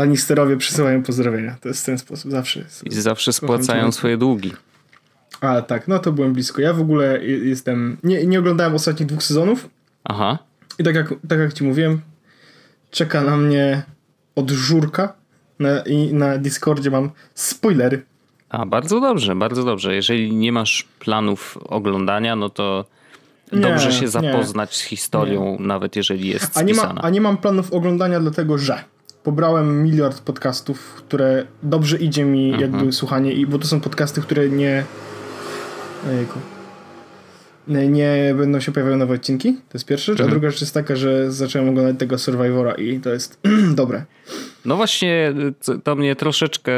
Lannisterowie przysyłają pozdrowienia. To jest w ten sposób. Zawsze. I zawsze spłacają swoje długi. A tak, no to byłem blisko. Ja w ogóle jestem. Nie, nie oglądałem ostatnich dwóch sezonów. Aha. I tak jak, tak jak ci mówiłem, czeka na mnie od żurka na, i na Discordzie mam spoilery. A, bardzo dobrze, bardzo dobrze. Jeżeli nie masz planów oglądania, no to nie, dobrze się zapoznać nie, z historią, nie. nawet jeżeli jest a nie, ma, a nie mam planów oglądania, dlatego że pobrałem miliard podcastów, które dobrze idzie mi mhm. jakby słuchanie, bo to są podcasty, które nie... Ojejku nie będą się pojawiały nowe odcinki. To jest pierwsza rzecz. A mhm. druga rzecz jest taka, że zacząłem oglądać tego Survivora i to jest dobre. No właśnie, to mnie troszeczkę.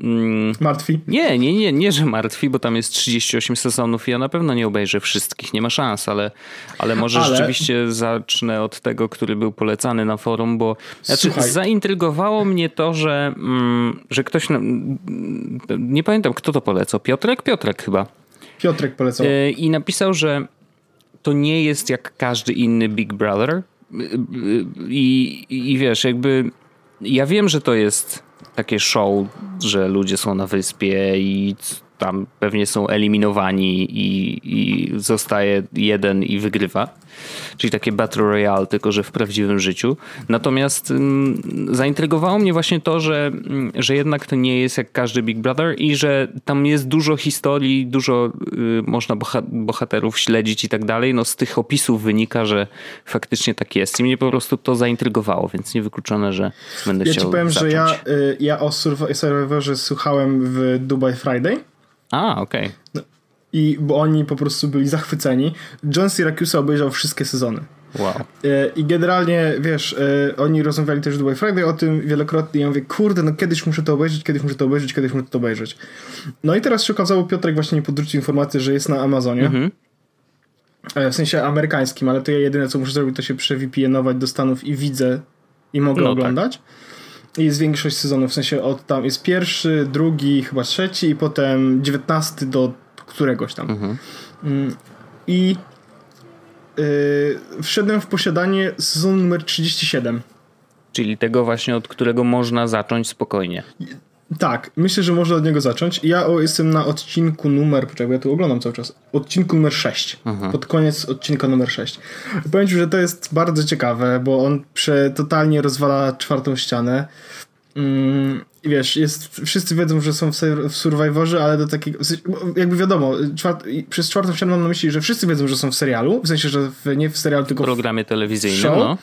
Mm, martwi? Nie, nie, nie, nie, że martwi, bo tam jest 38 sezonów i ja na pewno nie obejrzę wszystkich, nie ma szans, ale, ale może ale... rzeczywiście zacznę od tego, który był polecany na forum, bo znaczy, zaintrygowało mnie to, że, mm, że ktoś. Nie pamiętam, kto to polecał. Piotrek? Piotrek chyba. Piotrek polecał. E, I napisał, że to nie jest jak każdy inny Big Brother. E, I, i wiesz, jakby ja wiem, że to jest takie show, że ludzie są na wyspie i tam pewnie są eliminowani i, i zostaje jeden i wygrywa. Czyli takie Battle Royale, tylko że w prawdziwym życiu. Natomiast mm, zaintrygowało mnie właśnie to, że, mm, że jednak to nie jest jak każdy Big Brother i że tam jest dużo historii, dużo y, można bohaterów śledzić i tak dalej. No z tych opisów wynika, że faktycznie tak jest. I mnie po prostu to zaintrygowało, więc niewykluczone, że będę ja chciał Ja ci powiem, zacząć. że ja, y, ja o Survivorze słuchałem w Dubai Friday. A, okej. Okay. No, I bo oni po prostu byli zachwyceni. John Syracuse obejrzał wszystkie sezony. Wow. E, I generalnie, wiesz, e, oni rozmawiali też w Dubai Friday o tym wielokrotnie. Ja mówię, kurde, no kiedyś muszę to obejrzeć, kiedyś muszę to obejrzeć, kiedyś muszę to obejrzeć. No i teraz się okazało, Piotrek właśnie mi podrzucił informację, że jest na Amazonie. Mhm. E, w sensie amerykańskim, ale to ja jedyne co muszę zrobić, to się przevpn do Stanów i widzę i mogę no tak. oglądać. Tak jest większość sezonów, w sensie od tam jest pierwszy, drugi, chyba trzeci i potem dziewiętnasty do któregoś tam. Mhm. Mm, I yy, wszedłem w posiadanie sezonu numer 37. Czyli tego właśnie, od którego można zacząć spokojnie. Tak, myślę, że można od niego zacząć. Ja o, jestem na odcinku numer, poczekaj, ja tu oglądam cały czas, odcinku numer 6. Mhm. Pod koniec odcinka numer 6. Powiem ci, że to jest bardzo ciekawe, bo on prze, totalnie rozwala czwartą ścianę. Mm, wiesz, jest, wszyscy wiedzą, że są w, w Survivorze, ale do takiego, jakby wiadomo, czwart, przez czwartą ścianę mam na myśli, że wszyscy wiedzą, że są w serialu, w sensie, że w, nie w serialu, tylko w programie telewizyjnym, show. no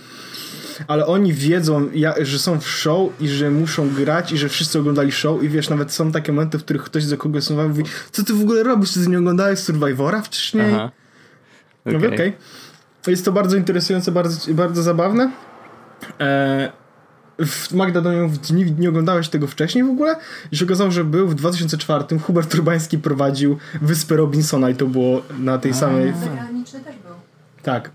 ale oni wiedzą, że są w show i że muszą grać i że wszyscy oglądali show i wiesz, nawet są takie momenty, w których ktoś za kogoś mówi, co ty w ogóle robisz, ty nie oglądałeś Survivora wcześniej? Aha. Okay. Mówię, okej. Okay. Jest to bardzo interesujące, bardzo, bardzo zabawne. E, Magda do nią nie, nie oglądałeś tego wcześniej w ogóle? I się okazało, że był w 2004 Hubert Urbański prowadził Wyspę Robinsona i to było na tej A. samej... też był. Tak.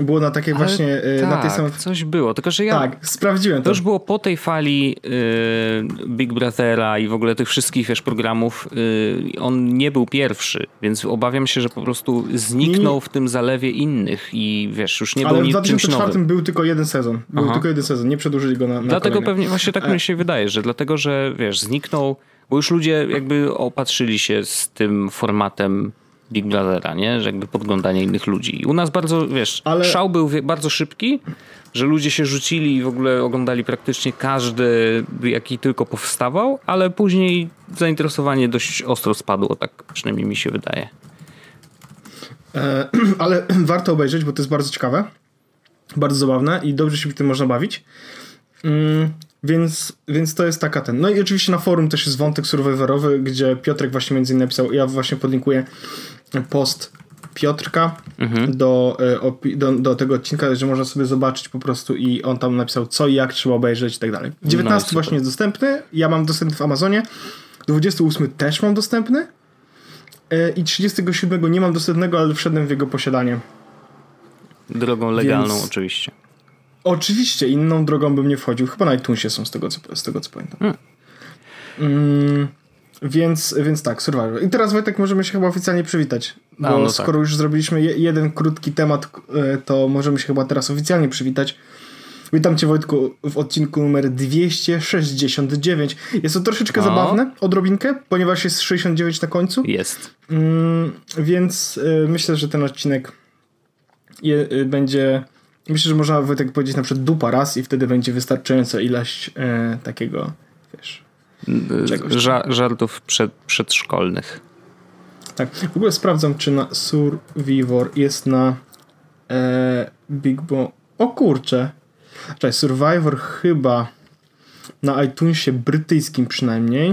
Było na takiej Ale właśnie, tak, na tej tak, samej... coś było, tylko że ja... Tak, sprawdziłem to. To już było po tej fali yy, Big Brothera i w ogóle tych wszystkich, wiesz, programów. Yy, on nie był pierwszy, więc obawiam się, że po prostu zniknął w tym zalewie innych i wiesz, już nie Ale był Ale w 2004 był tylko jeden sezon. Był Aha. tylko jeden sezon, nie przedłużyli go na, na Dlatego kolejny. pewnie, właśnie tak e... mi się wydaje, że dlatego, że wiesz, zniknął, bo już ludzie jakby opatrzyli się z tym formatem Big Brothera, nie? Że jakby podglądanie innych ludzi. I u nas bardzo, wiesz, Ale... szał był bardzo szybki, że ludzie się rzucili i w ogóle oglądali praktycznie każdy, jaki tylko powstawał, ale później zainteresowanie dość ostro spadło, tak przynajmniej mi się wydaje. E, ale warto obejrzeć, bo to jest bardzo ciekawe, bardzo zabawne i dobrze się w tym można bawić. Więc, więc to jest taka ten. No i oczywiście na forum też jest wątek survivorowy, gdzie Piotrek właśnie między innymi napisał, ja właśnie podlinkuję post Piotrka mhm. do, e, do, do, tego odcinka, że można sobie zobaczyć po prostu i on tam napisał co i jak trzeba obejrzeć i tak dalej. 19 no właśnie jest dostępny, ja mam dostępny w Amazonie, 28 też mam dostępny e, i 37 nie mam dostępnego, ale wszedłem w jego posiadanie. Drogą legalną Więc... oczywiście. Oczywiście, inną drogą bym nie wchodził. Chyba na iTunesie są z tego co, z tego, co pamiętam. Hmm. Mm. Więc, więc tak, Survivor. I teraz Wojtek możemy się chyba oficjalnie przywitać. Bo no, no skoro tak. już zrobiliśmy je, jeden krótki temat, e, to możemy się chyba teraz oficjalnie przywitać. Witam Cię Wojtku w odcinku numer 269. Jest to troszeczkę No. zabawne, odrobinkę, ponieważ jest 69 na końcu. Jest. Mm, więc y, myślę, że ten odcinek je, y, będzie. Myślę, że można Wojtek powiedzieć na przykład dupa raz i wtedy będzie wystarczająca ilość e, takiego, wiesz. Czegoś. Ża- żartów przed, przedszkolnych. Tak. W ogóle sprawdzam, czy na Survivor jest na e, Big Bo. O kurczę. Czekaj, Survivor chyba na iTunesie brytyjskim przynajmniej.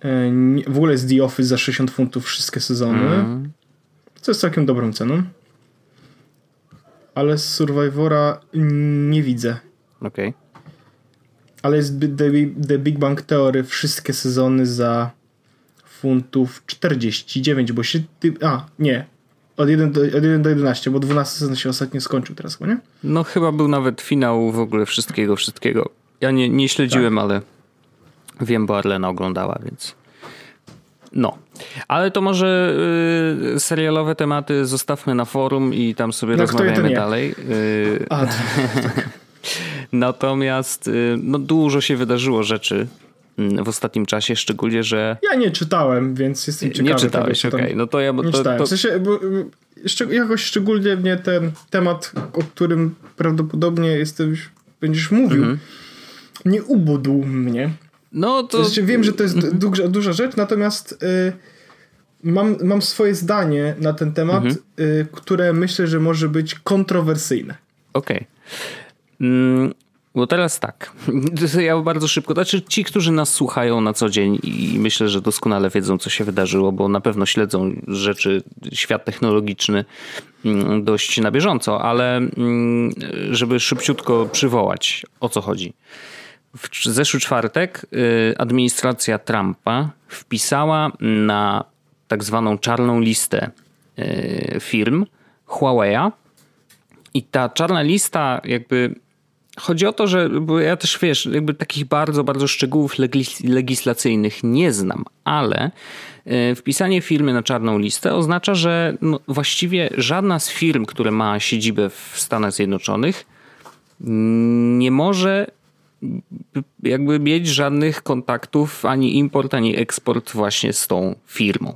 E, w ogóle jest The Office za 60 funtów wszystkie sezony. Mm. Co jest całkiem dobrą ceną. Ale z Survivora nie widzę. Okej. Ale jest The, Big Bang Theory wszystkie sezony za funtów 49, bo się... Ty, a, nie. Od 1, do, od 1 do 11, bo 12 sezon się ostatnio skończył teraz nie? No chyba był nawet finał w ogóle wszystkiego, wszystkiego. Ja nie, nie śledziłem, Tak. ale wiem, bo Arlena oglądała, więc... No. Ale to może y, serialowe tematy zostawmy na forum i tam sobie No, rozmawiamy dalej. Y, A, to, natomiast y, no, dużo się wydarzyło rzeczy mm, w ostatnim czasie, szczególnie, że ja nie czytałem, więc jestem ciekawy. nie czytałeś, okej. No to ja... Nie To, czytałem. to, W sensie, bo, y, szczeg- jakoś szczególnie mnie ten temat, o którym prawdopodobnie jesteś, będziesz mówił, Mhm. nie ubudł mnie. No To znaczy, wiem, że to jest duża, duża rzecz, natomiast y, mam, mam swoje zdanie na ten temat, Mhm. y, które myślę, że może być kontrowersyjne. Okej. Mm, Bo teraz tak, ja bardzo szybko, znaczy ci, którzy nas słuchają na co dzień i myślę, że doskonale wiedzą, co się wydarzyło, bo na pewno śledzą rzeczy, świat technologiczny mm, dość na bieżąco, ale mm, żeby szybciutko przywołać, o co chodzi. W zeszły czwartek y, administracja Trumpa wpisała na tak zwaną czarną listę y, firm Huawei'a, i ta czarna lista jakby chodzi o to, że ja też wiesz, jakby takich bardzo, bardzo szczegółów legis- legislacyjnych nie znam, ale e, wpisanie firmy na czarną listę oznacza, że no właściwie żadna z firm, które ma siedzibę w Stanach Zjednoczonych nie może jakby mieć żadnych kontaktów ani import, ani eksport właśnie z tą firmą.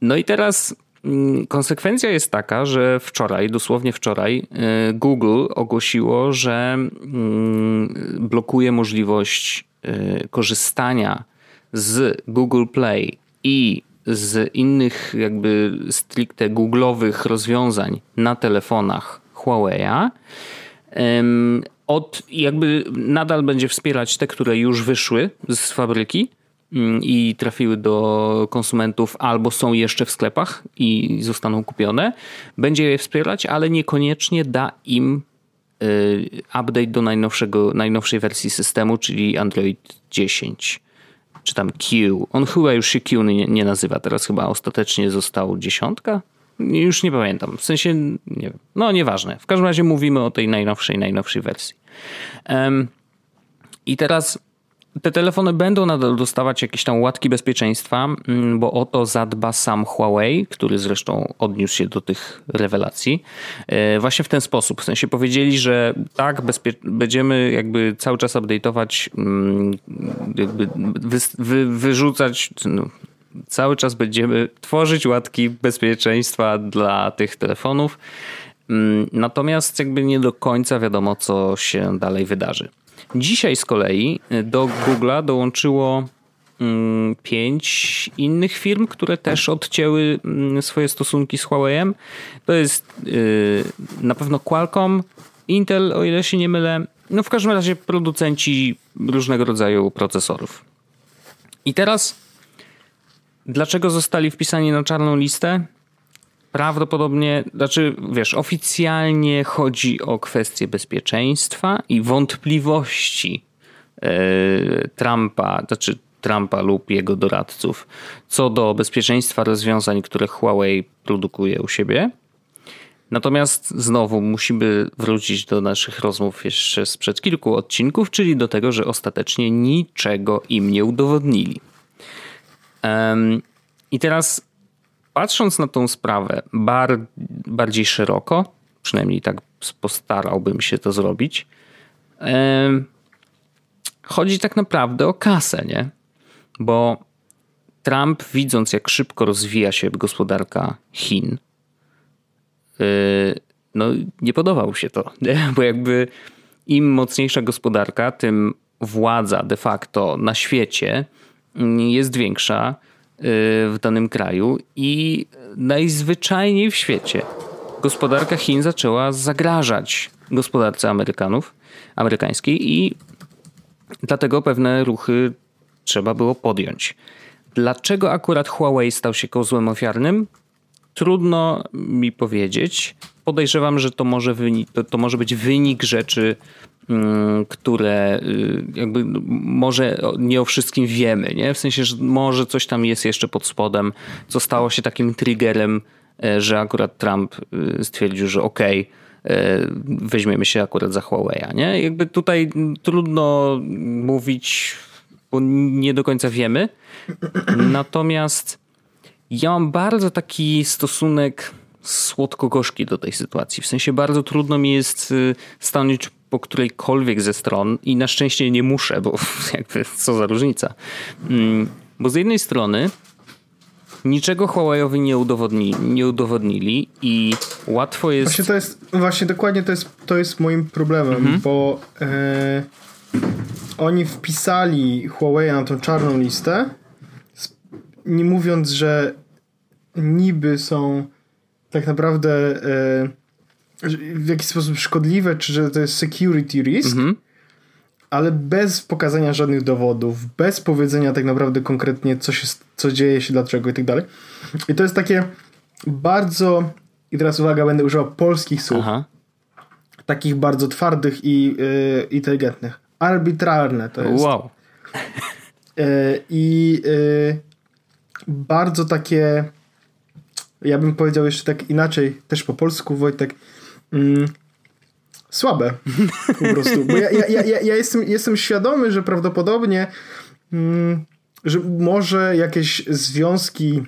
No i teraz mm, konsekwencja jest taka, że wczoraj, dosłownie wczoraj, y, Google ogłosiło, że mm, blokuje możliwość y, korzystania z Google Play i z innych jakby stricte Google'owych rozwiązań na telefonach Huawei'a. Od jakby nadal będzie wspierać te, które już wyszły z fabryki mm, i trafiły do konsumentów albo są jeszcze w sklepach i zostaną kupione. Będzie je wspierać, ale niekoniecznie da im y, update do najnowszego, najnowszej wersji systemu, czyli Android 10 czy tam Q. On chyba już się Q nie, nie nazywa, teraz chyba ostatecznie został dziesiątka? Już nie pamiętam, w sensie, nie wiem, no nieważne. W każdym razie mówimy o tej najnowszej, najnowszej wersji. Em, I teraz te telefony będą nadal dostawać jakieś tam łatki bezpieczeństwa, mm, bo o to zadba sam Huawei, który zresztą odniósł się do tych rewelacji. E, Właśnie w ten sposób. W sensie powiedzieli, że tak, będziemy jakby cały czas update'ować, mm, jakby wy- wyrzucać, no, cały czas będziemy tworzyć łatki bezpieczeństwa dla tych telefonów. Mm, Natomiast jakby nie do końca wiadomo, co się dalej wydarzy. Dzisiaj z kolei do Google'a dołączyło mm, pięć innych firm, które też odcięły mm, swoje stosunki z Huawei'em. To jest yy, na pewno Qualcomm, Intel, o ile się nie mylę. No w każdym razie producenci różnego rodzaju procesorów. I teraz dlaczego zostali wpisani na czarną listę? Prawdopodobnie, znaczy wiesz, oficjalnie chodzi o kwestie bezpieczeństwa i wątpliwości e, Trumpa, znaczy Trumpa lub jego doradców co do bezpieczeństwa rozwiązań, które Huawei produkuje u siebie. Natomiast znowu musimy wrócić do naszych rozmów jeszcze sprzed kilku odcinków, czyli do tego, że ostatecznie niczego im nie udowodnili. I teraz patrząc na tą sprawę bar, bardziej szeroko, Przynajmniej tak postarałbym się to zrobić. Chodzi tak naprawdę o kasę, nie? Bo Trump, widząc jak szybko rozwija się gospodarka Chin, y, no nie podobał się to, nie? bo jakby im mocniejsza gospodarka, tym władza de facto na świecie jest większa y, w danym kraju i najzwyczajniej w świecie gospodarka Chin zaczęła zagrażać gospodarce Amerykanów, amerykańskiej i dlatego pewne ruchy trzeba było podjąć. Dlaczego akurat Huawei stał się kozłem ofiarnym? Trudno mi powiedzieć. Podejrzewam, że to może, wynik, to, to może być wynik rzeczy, które y, jakby może nie o wszystkim wiemy, nie? W sensie, że może coś tam jest jeszcze pod spodem, co stało się takim triggerem, e, że akurat Trump y, stwierdził, że okej, okay, e, weźmiemy się akurat za Huawei, nie? Jakby tutaj trudno mówić, bo nie do końca wiemy. Natomiast ja mam bardzo taki stosunek słodko-gorzki do tej sytuacji. W sensie bardzo trudno mi jest y, stanąć po którejkolwiek ze stron i na szczęście nie muszę, bo jakby co za różnica. Mm, bo z jednej strony niczego Huawei'owi nie, udowodni, nie udowodnili i łatwo jest... Właśnie to jest, właśnie dokładnie to jest, to jest moim problemem, mhm. bo e, oni wpisali Huawei na tą czarną listę, nie mówiąc, że niby są tak naprawdę e, w jakiś sposób szkodliwe, czy że to jest security risk, mhm. ale bez pokazania żadnych dowodów, bez powiedzenia tak naprawdę konkretnie, co, się, co dzieje się, dlaczego i tak dalej. I to jest takie bardzo, i teraz uwaga, będę używał polskich słów, Aha. takich bardzo twardych i y, inteligentnych. Arbitralne to jest. Wow. Y, I y, bardzo takie ja bym powiedział jeszcze tak inaczej, też po polsku, Wojtek, mm, słabe po prostu. Bo ja, ja, ja, ja jestem, jestem świadomy, że prawdopodobnie mm, że może jakieś związki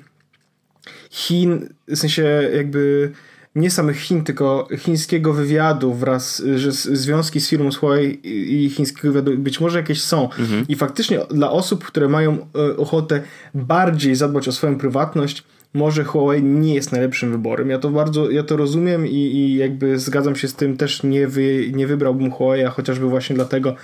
Chin, w sensie jakby nie samych Chin, tylko chińskiego wywiadu wraz, że związki z firmą Huawei i chińskiego wywiadu być może jakieś są. Mhm. I faktycznie dla osób, które mają e, ochotę bardziej zadbać o swoją prywatność, może Huawei nie jest najlepszym wyborem. Ja to bardzo, ja to rozumiem i, i jakby zgadzam się z tym, też nie, wy, nie wybrałbym Huawei, chociażby właśnie dlatego,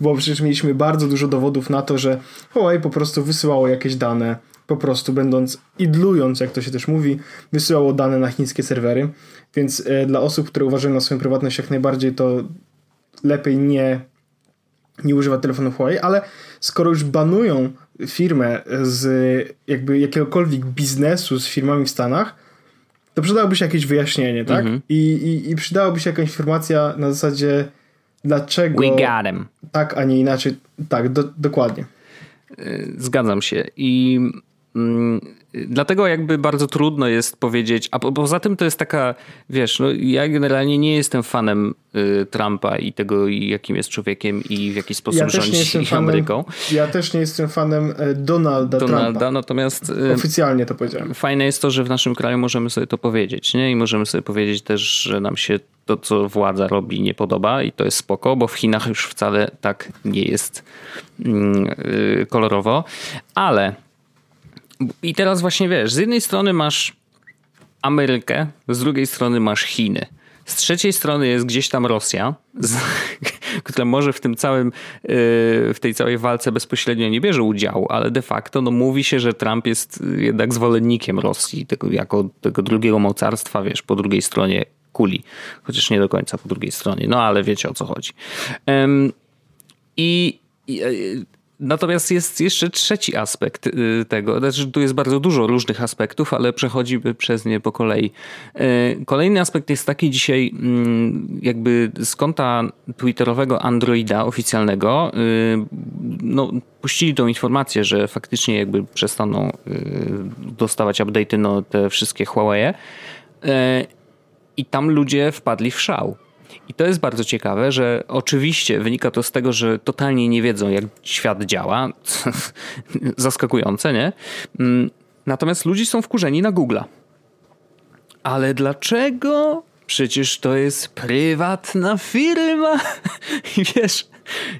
bo przecież mieliśmy bardzo dużo dowodów na to, że Huawei po prostu wysyłało jakieś dane, po prostu będąc idlując, jak to się też mówi, wysyłało dane na chińskie serwery, więc e, dla osób, które uważają na swoją prywatność jak najbardziej, to lepiej nie, nie używać telefonu Huawei, ale skoro już banują firmę z jakby jakiegokolwiek biznesu z firmami w Stanach, to przydałoby się jakieś wyjaśnienie, tak? Mm -hmm. I, i, I przydałoby się jakaś informacja na zasadzie dlaczego We got him. tak, a nie inaczej. Tak, do, dokładnie. Zgadzam się. I mm, Dlatego jakby bardzo trudno jest powiedzieć, a poza tym to jest taka, wiesz, no ja generalnie nie jestem fanem y, Trumpa i tego, jakim jest człowiekiem i w jaki sposób ja rządzi Ameryką. Ja też nie jestem fanem Donalda, Donalda Trumpa. natomiast y, oficjalnie to powiedziałem. Fajne jest to, że w naszym kraju możemy sobie to powiedzieć, nie? I możemy sobie powiedzieć też, że nam się to, co władza robi, nie podoba i to jest spoko, bo w Chinach już wcale tak nie jest mm, y, kolorowo, ale i teraz właśnie wiesz, z jednej strony masz Amerykę, z drugiej strony masz Chiny. Z trzeciej strony jest gdzieś tam Rosja, z, która może w tym całym, yy, w tej całej walce bezpośrednio nie bierze udziału, ale de facto no, mówi się, że Trump jest jednak zwolennikiem Rosji, tego, jako tego drugiego mocarstwa, wiesz, po drugiej stronie kuli. Chociaż nie do końca po drugiej stronie, no ale wiecie o co chodzi. I, i Natomiast jest jeszcze trzeci aspekt y, tego. Znaczy, tu jest bardzo dużo różnych aspektów, ale przechodzimy przez nie po kolei. Y, kolejny aspekt jest taki dzisiaj, mm, jakby z konta Twitterowego Androida oficjalnego, y, no, puścili tą informację, że faktycznie jakby przestaną dostawać update'y no, te wszystkie Huawei. I tam ludzie wpadli w szał. I to jest bardzo ciekawe, że oczywiście wynika to z tego, że totalnie nie wiedzą, jak świat działa. Zaskakujące, nie? Mm, natomiast ludzie są wkurzeni na Google'a. Ale dlaczego przecież to jest prywatna firma. I wiesz,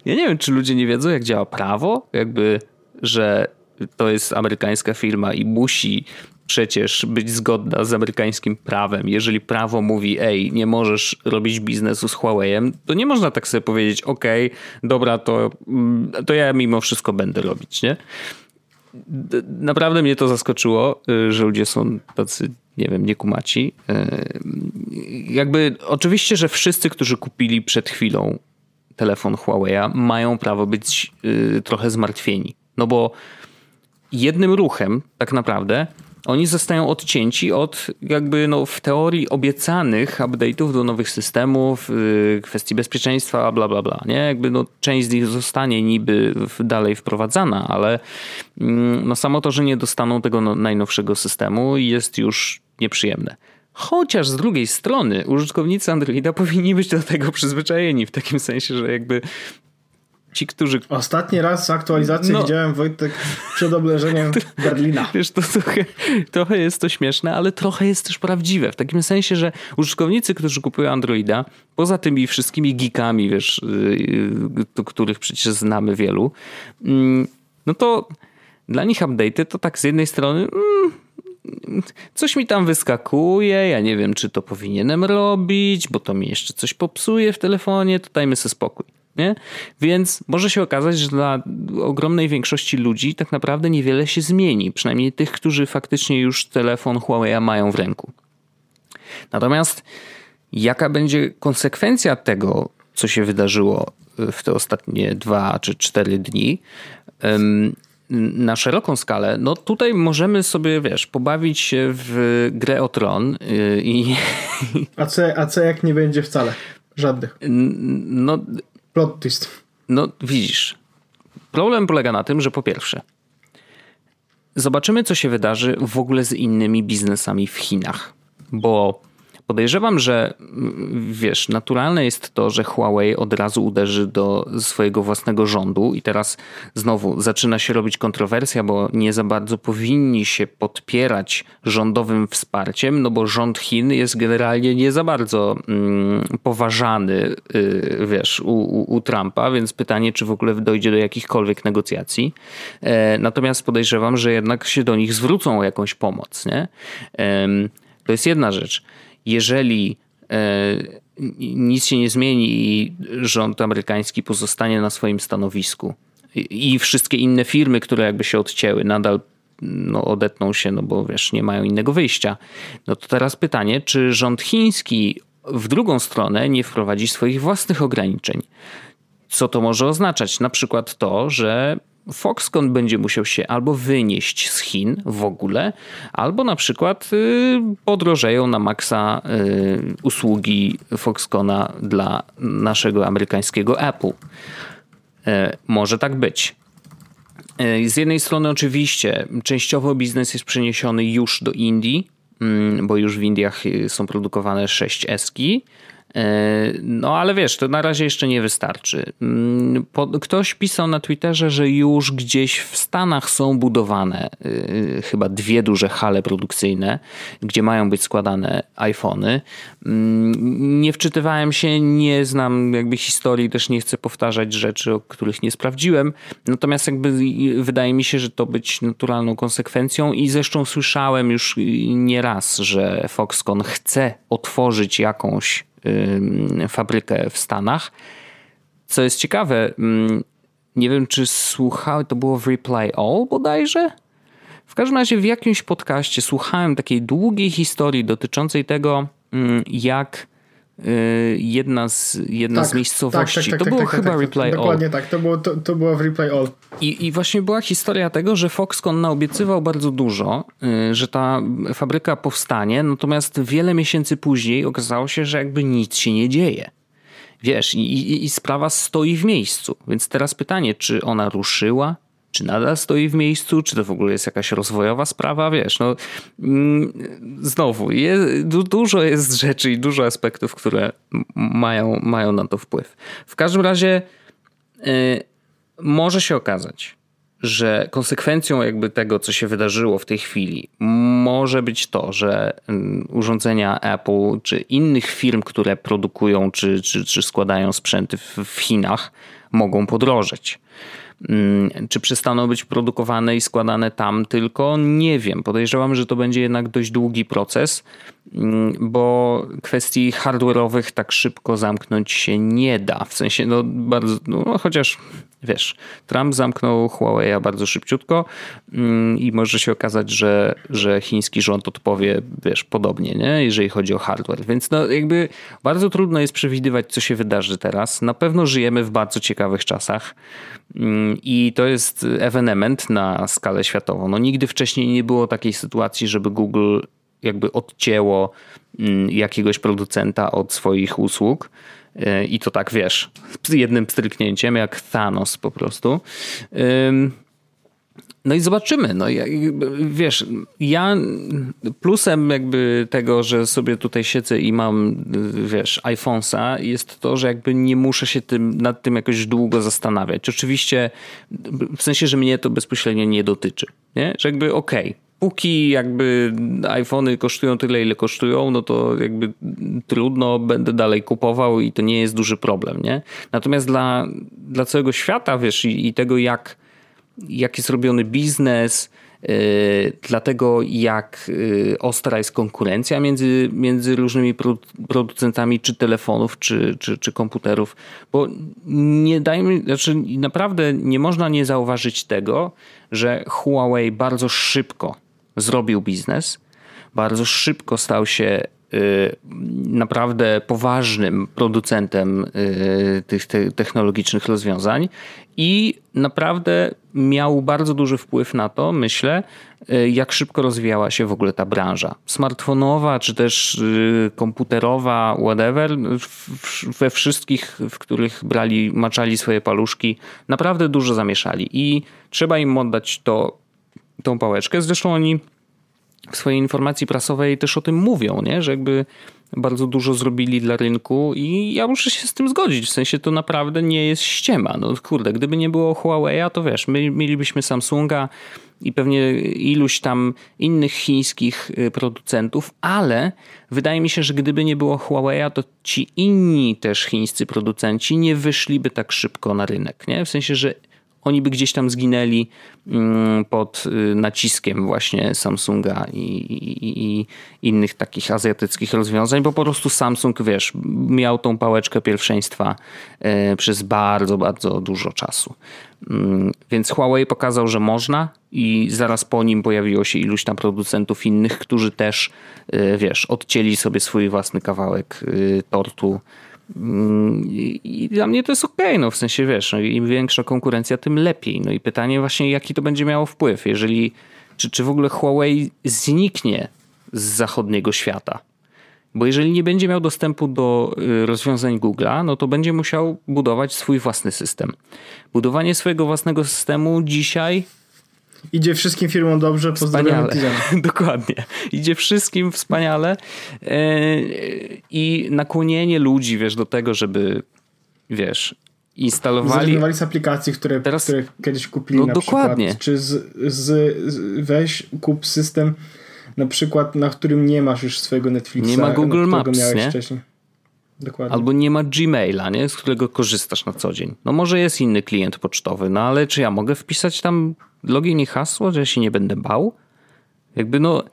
ja nie wiem, czy ludzie nie wiedzą, jak działa prawo, jakby, że to jest amerykańska firma i musi przecież być zgodna z amerykańskim prawem. Jeżeli prawo mówi, ej, nie możesz robić biznesu z Huawei'em, to nie można tak sobie powiedzieć, okej, okay, dobra, to, mm, to ja mimo wszystko będę robić, nie? Naprawdę mnie to zaskoczyło, y, że ludzie są tacy, nie wiem, niekumaci. Y, jakby, oczywiście, że wszyscy, którzy kupili przed chwilą telefon Huawei'a, mają prawo być y, trochę zmartwieni. No bo jednym ruchem, tak naprawdę, oni zostają odcięci od jakby no, w teorii obiecanych update'ów do nowych systemów, yy, kwestii bezpieczeństwa, bla bla bla. Nie? Jakby no, część z nich zostanie niby dalej wprowadzana, ale yy, no, samo to, że nie dostaną tego no, najnowszego systemu jest już nieprzyjemne. Chociaż z drugiej strony użytkownicy Androida powinni być do tego przyzwyczajeni, w takim sensie, że jakby ci, którzy... Ostatni raz aktualizację no, widziałem Wojtek przed obleżeniem Berlina. Wiesz, to trochę, trochę jest to śmieszne, ale trochę jest też prawdziwe. W takim sensie, że użytkownicy, którzy kupują Androida, poza tymi wszystkimi geekami, wiesz, yy, których przecież znamy wielu, yy, no to dla nich update'y to tak z jednej strony... Yy, coś mi tam wyskakuje, ja nie wiem, czy to powinienem robić, bo to mi jeszcze coś popsuje w telefonie, to dajmy sobie spokój. Nie? Więc może się okazać, że dla ogromnej większości ludzi tak naprawdę niewiele się zmieni, przynajmniej tych, którzy faktycznie już telefon Huawei mają w ręku. Natomiast jaka będzie konsekwencja tego, co się wydarzyło w te ostatnie dwa czy cztery dni, na szeroką skalę, no tutaj możemy sobie, wiesz, pobawić się w grę o tron y, i... A co, a co jak nie będzie wcale? Żadnych. No, Plot twist. No widzisz, problem polega na tym, że po pierwsze, zobaczymy, co się wydarzy w ogóle z innymi biznesami w Chinach, bo Podejrzewam, że wiesz, naturalne jest to, że Huawei od razu uderzy do swojego własnego rządu i teraz znowu zaczyna się robić kontrowersja, bo nie za bardzo powinni się podpierać rządowym wsparciem, no bo rząd Chin jest generalnie nie za bardzo mm, poważany, yy, wiesz, u, u, u, Trumpa, więc pytanie, czy w ogóle dojdzie do jakichkolwiek negocjacji. E, natomiast podejrzewam, że jednak się do nich zwrócą o jakąś pomoc, nie? E, to jest jedna rzecz jeżeli e, nic się nie zmieni i rząd amerykański pozostanie na swoim stanowisku i wszystkie inne firmy, które jakby się odcięły, nadal no, odetną się, no bo wiesz, nie mają innego wyjścia. No to teraz pytanie, czy rząd chiński w drugą stronę nie wprowadzi swoich własnych ograniczeń? Co to może oznaczać? Na przykład to, że Foxconn będzie musiał się albo wynieść z Chin w ogóle, albo na przykład y, podrożeją na maksa y, usługi Foxconna dla naszego amerykańskiego Apple. E, może tak być. E, z jednej strony, oczywiście, częściowo biznes jest przeniesiony już do Indii, mm, bo już w Indiach y, są produkowane 6 eski. E, no ale wiesz, to na razie jeszcze nie wystarczy. Mm, ktoś pisał na Twitterze, że już gdzieś w Stanach są budowane e, chyba dwie duże hale produkcyjne, gdzie mają być składane iPhony. Mm, nie wczytywałem się, nie znam jakby historii, też nie chcę powtarzać rzeczy, o których nie sprawdziłem. Natomiast jakby wydaje mi się, że to być naturalną konsekwencją i zresztą słyszałem już nieraz, że Foxconn chce otworzyć jakąś fabrykę w Stanach. Co jest ciekawe, nie wiem czy słuchałem, to było w Reply All bodajże? W każdym razie w jakimś podcaście słuchałem takiej długiej historii dotyczącej tego, jak jedna z, jedna tak, z miejscowości. Tak, tak, to tak, było tak, chyba tak, Reply All. Dokładnie tak, to było, to, to było w Reply All. I, I właśnie była historia tego, że Foxconn naobiecywał bardzo dużo, y, że ta fabryka powstanie, natomiast wiele miesięcy później okazało się, że jakby nic się nie dzieje. Wiesz, i, i, i sprawa stoi w miejscu. Więc teraz pytanie, czy ona ruszyła, czy nadal stoi w miejscu, czy to w ogóle jest jakaś rozwojowa sprawa, wiesz, no mm, znowu, jest, dużo jest rzeczy i dużo aspektów, które mają, mają na to wpływ. W każdym razie yy, może się okazać, że konsekwencją jakby tego, co się wydarzyło w tej chwili, może być to, że mm, urządzenia Apple czy innych firm, które produkują czy, czy, czy składają sprzęty w, w Chinach, mogą podrożeć. Mm, czy przestaną być produkowane i składane tam tylko? Nie wiem. Podejrzewam, że to będzie jednak dość długi proces, mm, bo kwestii hardware'owych tak szybko zamknąć się nie da. W sensie, no bardzo, no, chociaż wiesz, Trump zamknął Huawei bardzo szybciutko mm, i może się okazać, że, że chiński rząd odpowie, wiesz, podobnie, nie? jeżeli chodzi o hardware. Więc no jakby bardzo trudno jest przewidywać, co się wydarzy teraz. Na pewno żyjemy w bardzo ciekawych czasach i to jest ewenement na skalę światową. No nigdy wcześniej nie było takiej sytuacji, żeby Google jakby odcięło mm, jakiegoś producenta od swoich usług. E, I to tak wiesz, jednym stryknięciem, jak Thanos po prostu. No i zobaczymy. No, wiesz, ja plusem jakby tego, że sobie tutaj siedzę i mam, wiesz, iPhone'a jest to, że jakby nie muszę się tym, nad tym jakoś długo zastanawiać. Oczywiście w sensie, że mnie to bezpośrednio nie dotyczy. Nie? Że jakby okej, okay, póki jakby iPhony kosztują tyle, ile kosztują, no to jakby trudno, będę dalej kupował i to nie jest duży problem, nie? Natomiast dla, dla całego świata, wiesz, i, i tego jak, jak jest robiony biznes, yy, dlatego jak yy, ostra jest konkurencja między, między różnymi producentami czy telefonów, czy, czy, czy komputerów, bo nie dajmy, znaczy naprawdę nie można nie zauważyć tego, że Huawei bardzo szybko zrobił biznes, bardzo szybko stał się y, naprawdę poważnym producentem y, tych technologicznych rozwiązań i naprawdę miał bardzo duży wpływ na to, myślę, y, jak szybko rozwijała się w ogóle ta branża. Smartfonowa, czy też komputerowa, whatever, we wszystkich, w których brali, maczali swoje paluszki, naprawdę dużo zamieszali i trzeba im oddać to tą pałeczkę. Zresztą oni w swojej informacji prasowej też o tym mówią, nie? że jakby bardzo dużo zrobili dla rynku i ja muszę się z tym zgodzić. W sensie to naprawdę nie jest ściema. No kurde, gdyby nie było Huawei'a, to wiesz, my mielibyśmy Samsunga i pewnie iluś tam innych chińskich y, producentów, ale wydaje mi się, że gdyby nie było Huawei'a, to ci inni też chińscy producenci nie wyszliby tak szybko na rynek. Nie? W sensie, że oni by gdzieś tam zginęli mm, pod y, naciskiem właśnie Samsunga i, i, i, innych takich azjatyckich rozwiązań, bo po prostu Samsung, wiesz, miał tą pałeczkę pierwszeństwa e, przez bardzo, bardzo dużo czasu. Mm, więc Huawei pokazał, że można i zaraz po nim pojawiło się iluś tam producentów innych, którzy też, e, wiesz, odcięli sobie swój własny kawałek y, tortu I dla mnie to jest okej, okay, no w sensie wiesz, no, im większa konkurencja, tym lepiej. No i pytanie właśnie, jaki to będzie miało wpływ, jeżeli, czy, czy w ogóle Huawei zniknie z zachodniego świata. Bo jeżeli nie będzie miał dostępu do y, rozwiązań Google'a, no to będzie musiał budować swój własny system. Budowanie swojego własnego systemu dzisiaj Idzie wszystkim firmom dobrze, pozdrawiam Dokładnie. Idzie wszystkim wspaniale e, i nakłonienie ludzi, wiesz, do tego, żeby, wiesz, instalowali... Zrezygnowali z aplikacji, które, Teraz... które kiedyś kupili no, na dokładnie. przykład. Czy z, z, z, weź, kup system na przykład, na którym nie masz już swojego Netflixa. Nie ma Google Maps, nie? Wcześniej. Dokładnie. Albo nie ma Gmaila, nie? z którego korzystasz na co dzień. No może jest inny klient pocztowy, no ale czy ja mogę wpisać tam login i hasło, że ja się nie będę bał? Jakby no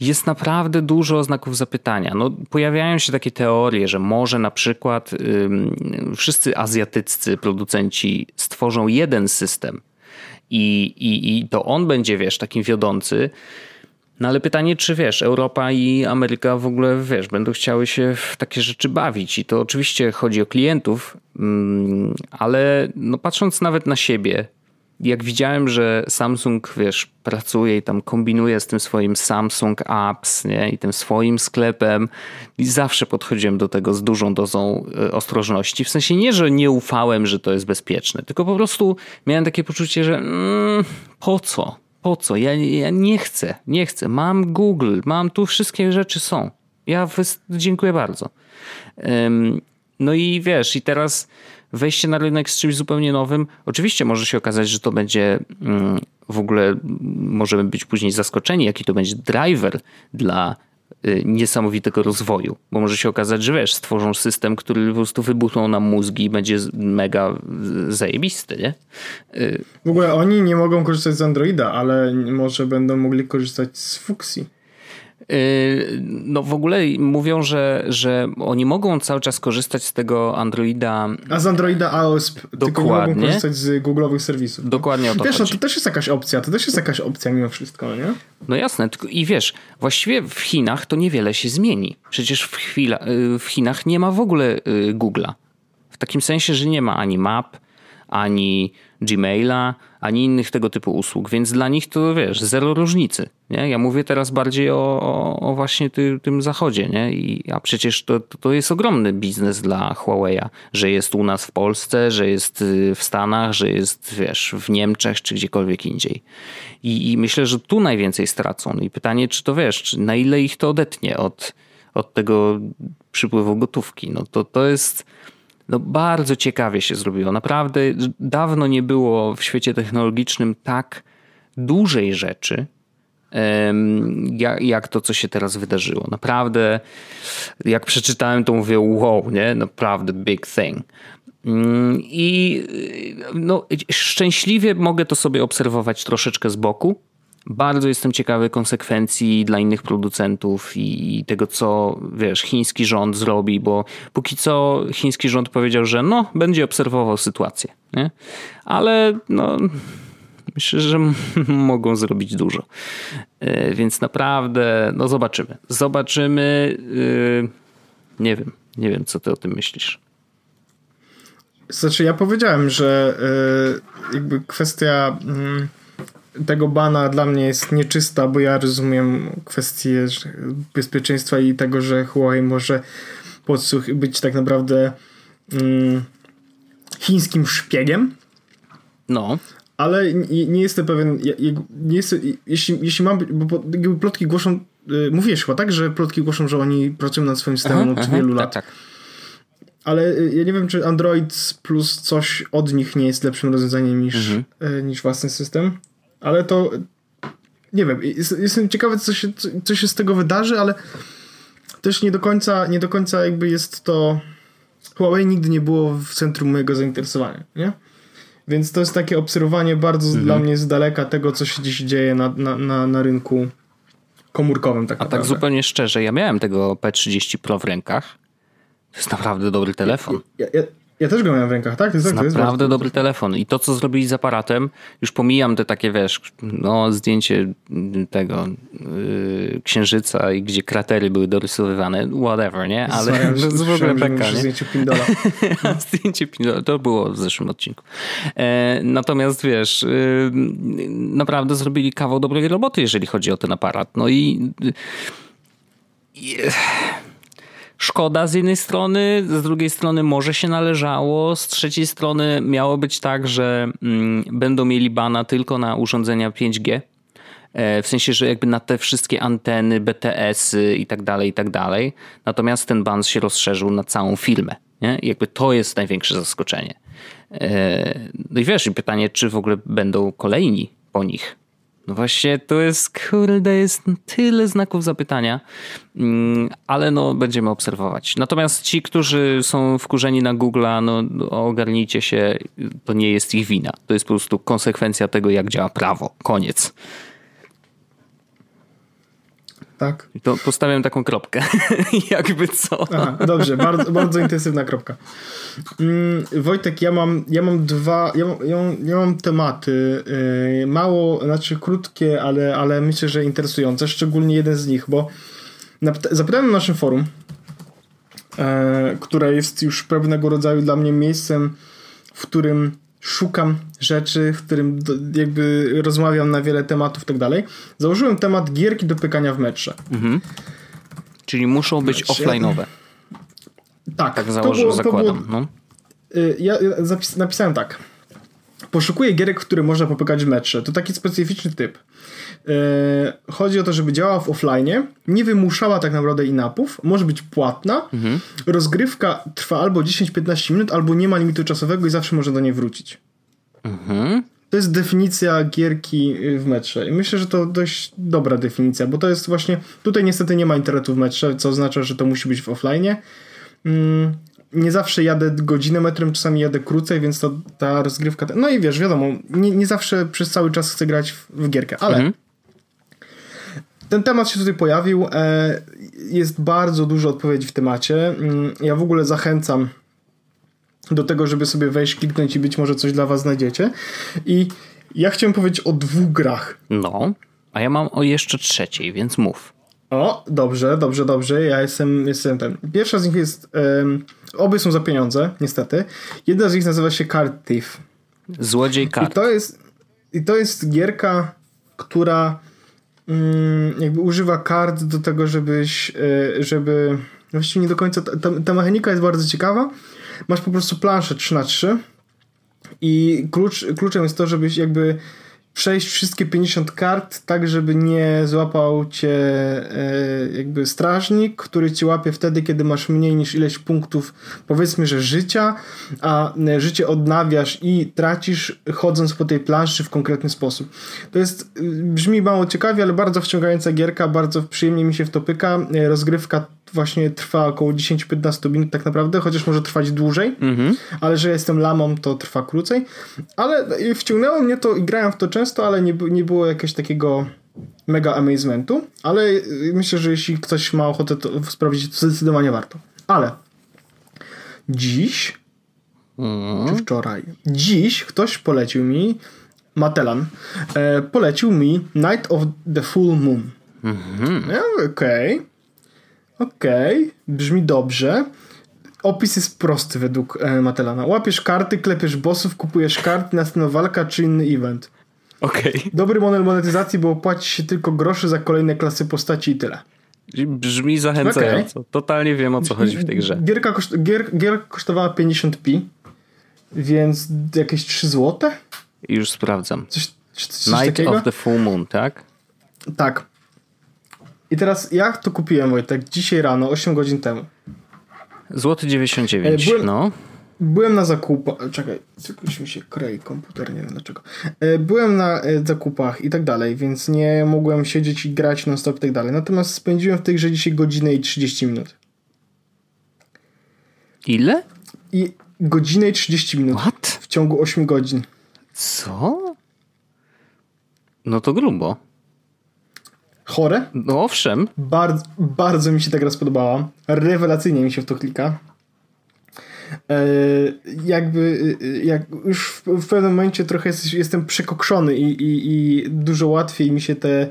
jest naprawdę dużo znaków zapytania. No, pojawiają się takie teorie, że może na przykład ym, wszyscy azjatyccy producenci stworzą jeden system i, i, i to on będzie, wiesz, takim wiodący. No ale pytanie, czy wiesz, Europa i Ameryka w ogóle, wiesz, będą chciały się w takie rzeczy bawić. I to oczywiście chodzi o klientów, ale no patrząc nawet na siebie, jak widziałem, że Samsung, wiesz, pracuje i tam kombinuje z tym swoim Samsung Apps, nie? I tym swoim sklepem i zawsze podchodziłem do tego z dużą dozą e, ostrożności. W sensie nie, że nie ufałem, że to jest bezpieczne, tylko po prostu miałem takie poczucie, że mm, po co? Po co? Ja, ja nie chcę, nie chcę. Mam Google, mam tu wszystkie rzeczy są. Ja dziękuję bardzo. Um, no i wiesz, i teraz wejście na rynek z czymś zupełnie nowym. Oczywiście może się okazać, że to będzie mm, w ogóle, możemy być później zaskoczeni, jaki to będzie driver dla y, niesamowitego rozwoju, bo może się okazać, że wiesz, stworzą system, który po prostu wybuchną nam mózgi i będzie mega zajebisty, nie? Y, w ogóle oni nie mogą korzystać z Androida, ale może będą mogli korzystać z Fuxi. Yy, no w ogóle mówią, że, że oni mogą cały czas korzystać z tego Androida. A z Androida AOSP, Dokładnie. tylko nie mogą korzystać z Google'owych serwisów. Dokładnie o to Wiesz, chodzi. No, to też jest jakaś opcja, to też jest jakaś opcja mimo wszystko, nie? No jasne, i wiesz, właściwie w Chinach to niewiele się zmieni. Przecież w, chwila, yy, w Chinach nie ma w ogóle yy, Google'a. W takim sensie, że nie ma ani map, ani Gmaila, ani innych tego typu usług, więc dla nich to wiesz, zero różnicy. Nie? Ja mówię teraz bardziej o, o, właśnie ty, tym zachodzie, nie? I, a przecież to, to jest ogromny biznes dla Huawei'a, że jest u nas w Polsce, że jest y, w Stanach, że jest wiesz, w Niemczech czy gdziekolwiek indziej. I, i myślę, że tu najwięcej stracą. I pytanie, czy to wiesz, czy na ile ich to odetnie od, od tego przypływu gotówki. No to, to jest no bardzo ciekawie się zrobiło. Naprawdę dawno nie było w świecie technologicznym tak dużej rzeczy, jak to, co się teraz wydarzyło. Naprawdę, jak przeczytałem, to mówię, wow, nie? Naprawdę big thing. Mm, I no, szczęśliwie mogę to sobie obserwować troszeczkę z boku, bardzo jestem ciekawy konsekwencji dla innych producentów i tego, co wiesz, chiński rząd zrobi, bo póki co chiński rząd powiedział, że no, będzie obserwował sytuację. Nie? Ale no, myślę, że mogą zrobić dużo. E, więc naprawdę, no zobaczymy. Zobaczymy. E, nie wiem, nie wiem, co ty o tym myślisz. Znaczy, ja powiedziałem, że e, jakby kwestia mm, tego bana dla mnie jest nieczysta, bo ja rozumiem kwestię bezpieczeństwa i tego, że Huawei może podsłuch być tak naprawdę mm, chińskim szpiegiem. No. Ale nie, nie jestem pewien, nie jestem, jeśli, jeśli mam bo plotki głoszą, y, mówiłeś chyba tak, że plotki głoszą, że oni pracują nad swoim systemem od wielu lat. Tak, tak. Ale y, ja nie wiem, czy Android plus coś od nich nie jest lepszym rozwiązaniem niż, mhm. Y, niż własny system ale to nie wiem, jestem ciekawy, co się, co się z tego wydarzy, ale też nie do końca, nie do końca jakby jest to. Huawei nigdy nie było w centrum mojego zainteresowania, nie? Więc to jest takie obserwowanie bardzo mhm. dla mnie z daleka tego, co się dziś dzieje na, na, na, na rynku komórkowym. Tak A tak zupełnie szczerze, ja miałem tego P30 Pro w rękach. To jest naprawdę dobry telefon. Ja, ja, ja też go miałem w rękach, tak? To jest, to jest naprawdę jest dobry telefon. I to, co zrobili z aparatem, już pomijam te takie, wiesz, no, zdjęcie tego yy, księżyca i gdzie kratery były dorysowywane, whatever, nie? Ale to jest w ogóle beka, nie? Zdjęcie Pindola. zdjęcie Pindola, to było w zeszłym odcinku. E, natomiast, wiesz, yy, naprawdę zrobili kawał dobrej roboty, jeżeli chodzi o ten aparat. No i... Yy, szkoda z jednej strony, z drugiej strony może się należało, z trzeciej strony miało być tak, że mm, będą mieli bana tylko na urządzenia 5G. E, w sensie, że jakby na te wszystkie anteny, BTS-y i tak dalej, i tak dalej. Natomiast ten ban się rozszerzył na całą firmę. Nie? I jakby to jest największe zaskoczenie. E, no i wiesz, i pytanie, czy w ogóle będą kolejni po nich. No właśnie, to jest, kurde, jest tyle znaków zapytania, mm, ale no będziemy obserwować. Natomiast ci, którzy są wkurzeni na Google'a, no ogarnijcie się, to nie jest ich wina. To jest po prostu konsekwencja tego, jak działa prawo. Koniec. Tak. To postawiam taką kropkę. Jakby co. Aha, dobrze, bardzo, bardzo intensywna kropka. Mm, Wojtek, ja mam, ja mam dwa, ja mam, ja mam, ja mam tematy. Yy, mało, znaczy krótkie, ale, ale myślę, że interesujące. Szczególnie jeden z nich, bo zapytałem na naszym forum, yy, które jest już pewnego rodzaju dla mnie miejscem, w którym szukam rzeczy, w którym jakby rozmawiam na wiele tematów i tak dalej. Założyłem temat gierki do pykania w metrze. Mhm. Czyli muszą być znaczy, offline'owe. Tak. Tak założę, było, zakładam. Było, no. Y, ja zapis, napisałem tak. Poszukuje gierek, w które można popykać w metrze. To taki specyficzny typ. E, chodzi o to, żeby działała w offline, nie wymuszała tak naprawdę inapów, może być płatna. Mhm. Rozgrywka trwa albo 10-15 minut, albo nie ma limitu czasowego i zawsze można do niej wrócić. Mhm. To jest definicja gierki w metrze. I myślę, że to dość dobra definicja, bo to jest właśnie. Tutaj niestety nie ma internetu w metrze, co oznacza, że to musi być w offline. Mm, nie zawsze jadę godzinę metrem, czasami jadę krócej, więc to ta rozgrywka. No i wiesz, wiadomo, nie, nie zawsze przez cały czas chcę grać w, w gierkę, ale. Mhm. Ten temat się tutaj pojawił. E, jest bardzo dużo odpowiedzi w temacie. Mm, ja w ogóle zachęcam do tego, żeby sobie wejść, kliknąć i być może coś dla was znajdziecie. I ja chciałem powiedzieć o dwóch grach. No, a ja mam o jeszcze trzeciej, więc mów. O, dobrze, dobrze, dobrze. Ja jestem, jestem ten. Pierwsza z nich jest. Um, obie są za pieniądze, niestety. Jedna z nich nazywa się Card Thief. Złodziej kart. I to jest, i to jest gierka, która um, jakby używa kart do tego, żebyś, e, żeby. Właściwie nie do końca. Ta, ta mechanika jest bardzo ciekawa masz po prostu planszę 3 na 3 i klucz, kluczem jest to, żebyś jakby przejść wszystkie 50 kart tak, żeby nie złapał cię e, jakby strażnik, który ci łapie wtedy, kiedy masz mniej niż ileś punktów, powiedzmy, że życia, a e, życie odnawiasz i tracisz chodząc po tej planszy w konkretny sposób. To jest, brzmi mało ciekawie, ale bardzo wciągająca gierka, bardzo przyjemnie mi się w to pyka. E, rozgrywka właśnie trwa około 10-15 minut tak naprawdę, chociaż może trwać dłużej, mhm. ale że jestem lamą, to trwa krócej. Ale wciągnęło mnie to i grałem w to często, ale nie, nie było jakiegoś takiego mega amazementu, ale myślę, że jeśli ktoś ma ochotę to sprawdzić, to zdecydowanie warto. Ale dziś mhm. czy wczoraj? Dziś ktoś polecił mi Matelan e, polecił mi Night of the Full Moon. Mhm. Ja, Okej. Okay. Okej, okay, brzmi dobrze. Opis jest prosty według e, Matelana. Łapiesz karty, klepiesz bossów, kupujesz karty, następna walka czy inny event. Okej. Okay. Dobry model monetyzacji, bo płaci się tylko grosze za kolejne klasy postaci i tyle. Brzmi zachęcająco. Okay. Totalnie wiem o co chodzi w tej grze. Gierka, koszt, gier, gierka kosztowała 50p, więc jakieś 3 złote? Już sprawdzam. Coś, coś Night takiego? of the Full Moon, tak? Tak. I teraz jak to kupiłem, Wojtek? Dzisiaj rano, 8 godzin temu. Złoty 99, e, byłem, no. Byłem na zakupach. Czekaj, coś mi się krei komputer, nie wiem dlaczego. E, byłem na e, zakupach i tak dalej, więc nie mogłem siedzieć i grać non-stop i tak dalej. Natomiast spędziłem w grze dzisiaj godzinę i 30 minut. Ile? I godzinę i 30 minut. What? W ciągu 8 godzin. Co? No to grubo. Chore? No owszem. Bardzo, bardzo mi się ta gra spodobała. Rewelacyjnie mi się w to klika. E, jakby e, jak już w, w, pewnym momencie trochę jest, jestem przekokszony i, i, i, dużo łatwiej mi się te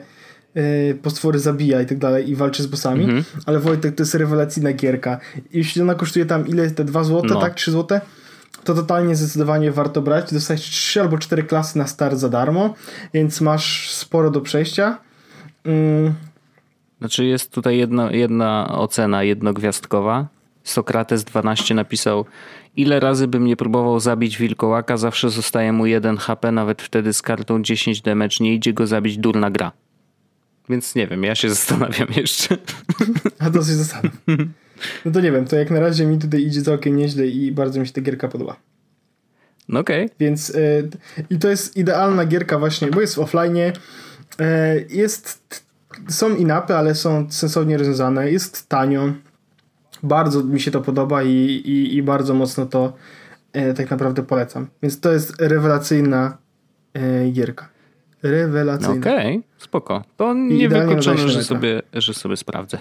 e, postwory zabija i tak dalej i walczy z bossami, mhm. ale Wojtek to jest rewelacyjna gierka. Jeśli ona kosztuje tam ile? Te 2 złote, no. tak? 3 złote? to totalnie zdecydowanie warto brać. Dostajesz 3 albo 4 klasy na start za darmo, więc masz sporo do przejścia. Mm. Znaczy jest tutaj jedna, jedna ocena jednogwiazdkowa. Sokrates 12 napisał ile razy bym nie próbował zabić wilkołaka, zawsze zostaje mu 1 HP, nawet wtedy z kartą 10 damage nie idzie go zabić durna gra. Więc nie wiem, ja się zastanawiam jeszcze. A to się zastanawiam. No to nie wiem, to jak na razie mi tutaj idzie całkiem nieźle i bardzo mi się ta gierka podoba. No okej. Okay. Więc y, i to jest idealna gierka właśnie, bo jest w offline, jest, są inapy, ale są sensownie rozwiązane. Jest tanio. Bardzo mi się to podoba i, i, i bardzo mocno to e, tak naprawdę polecam. Więc to jest rewelacyjna e, gierka. Rewelacyjna. Okej, okay, spoko. To nie wykluczone, że sobie, że sobie sprawdzę.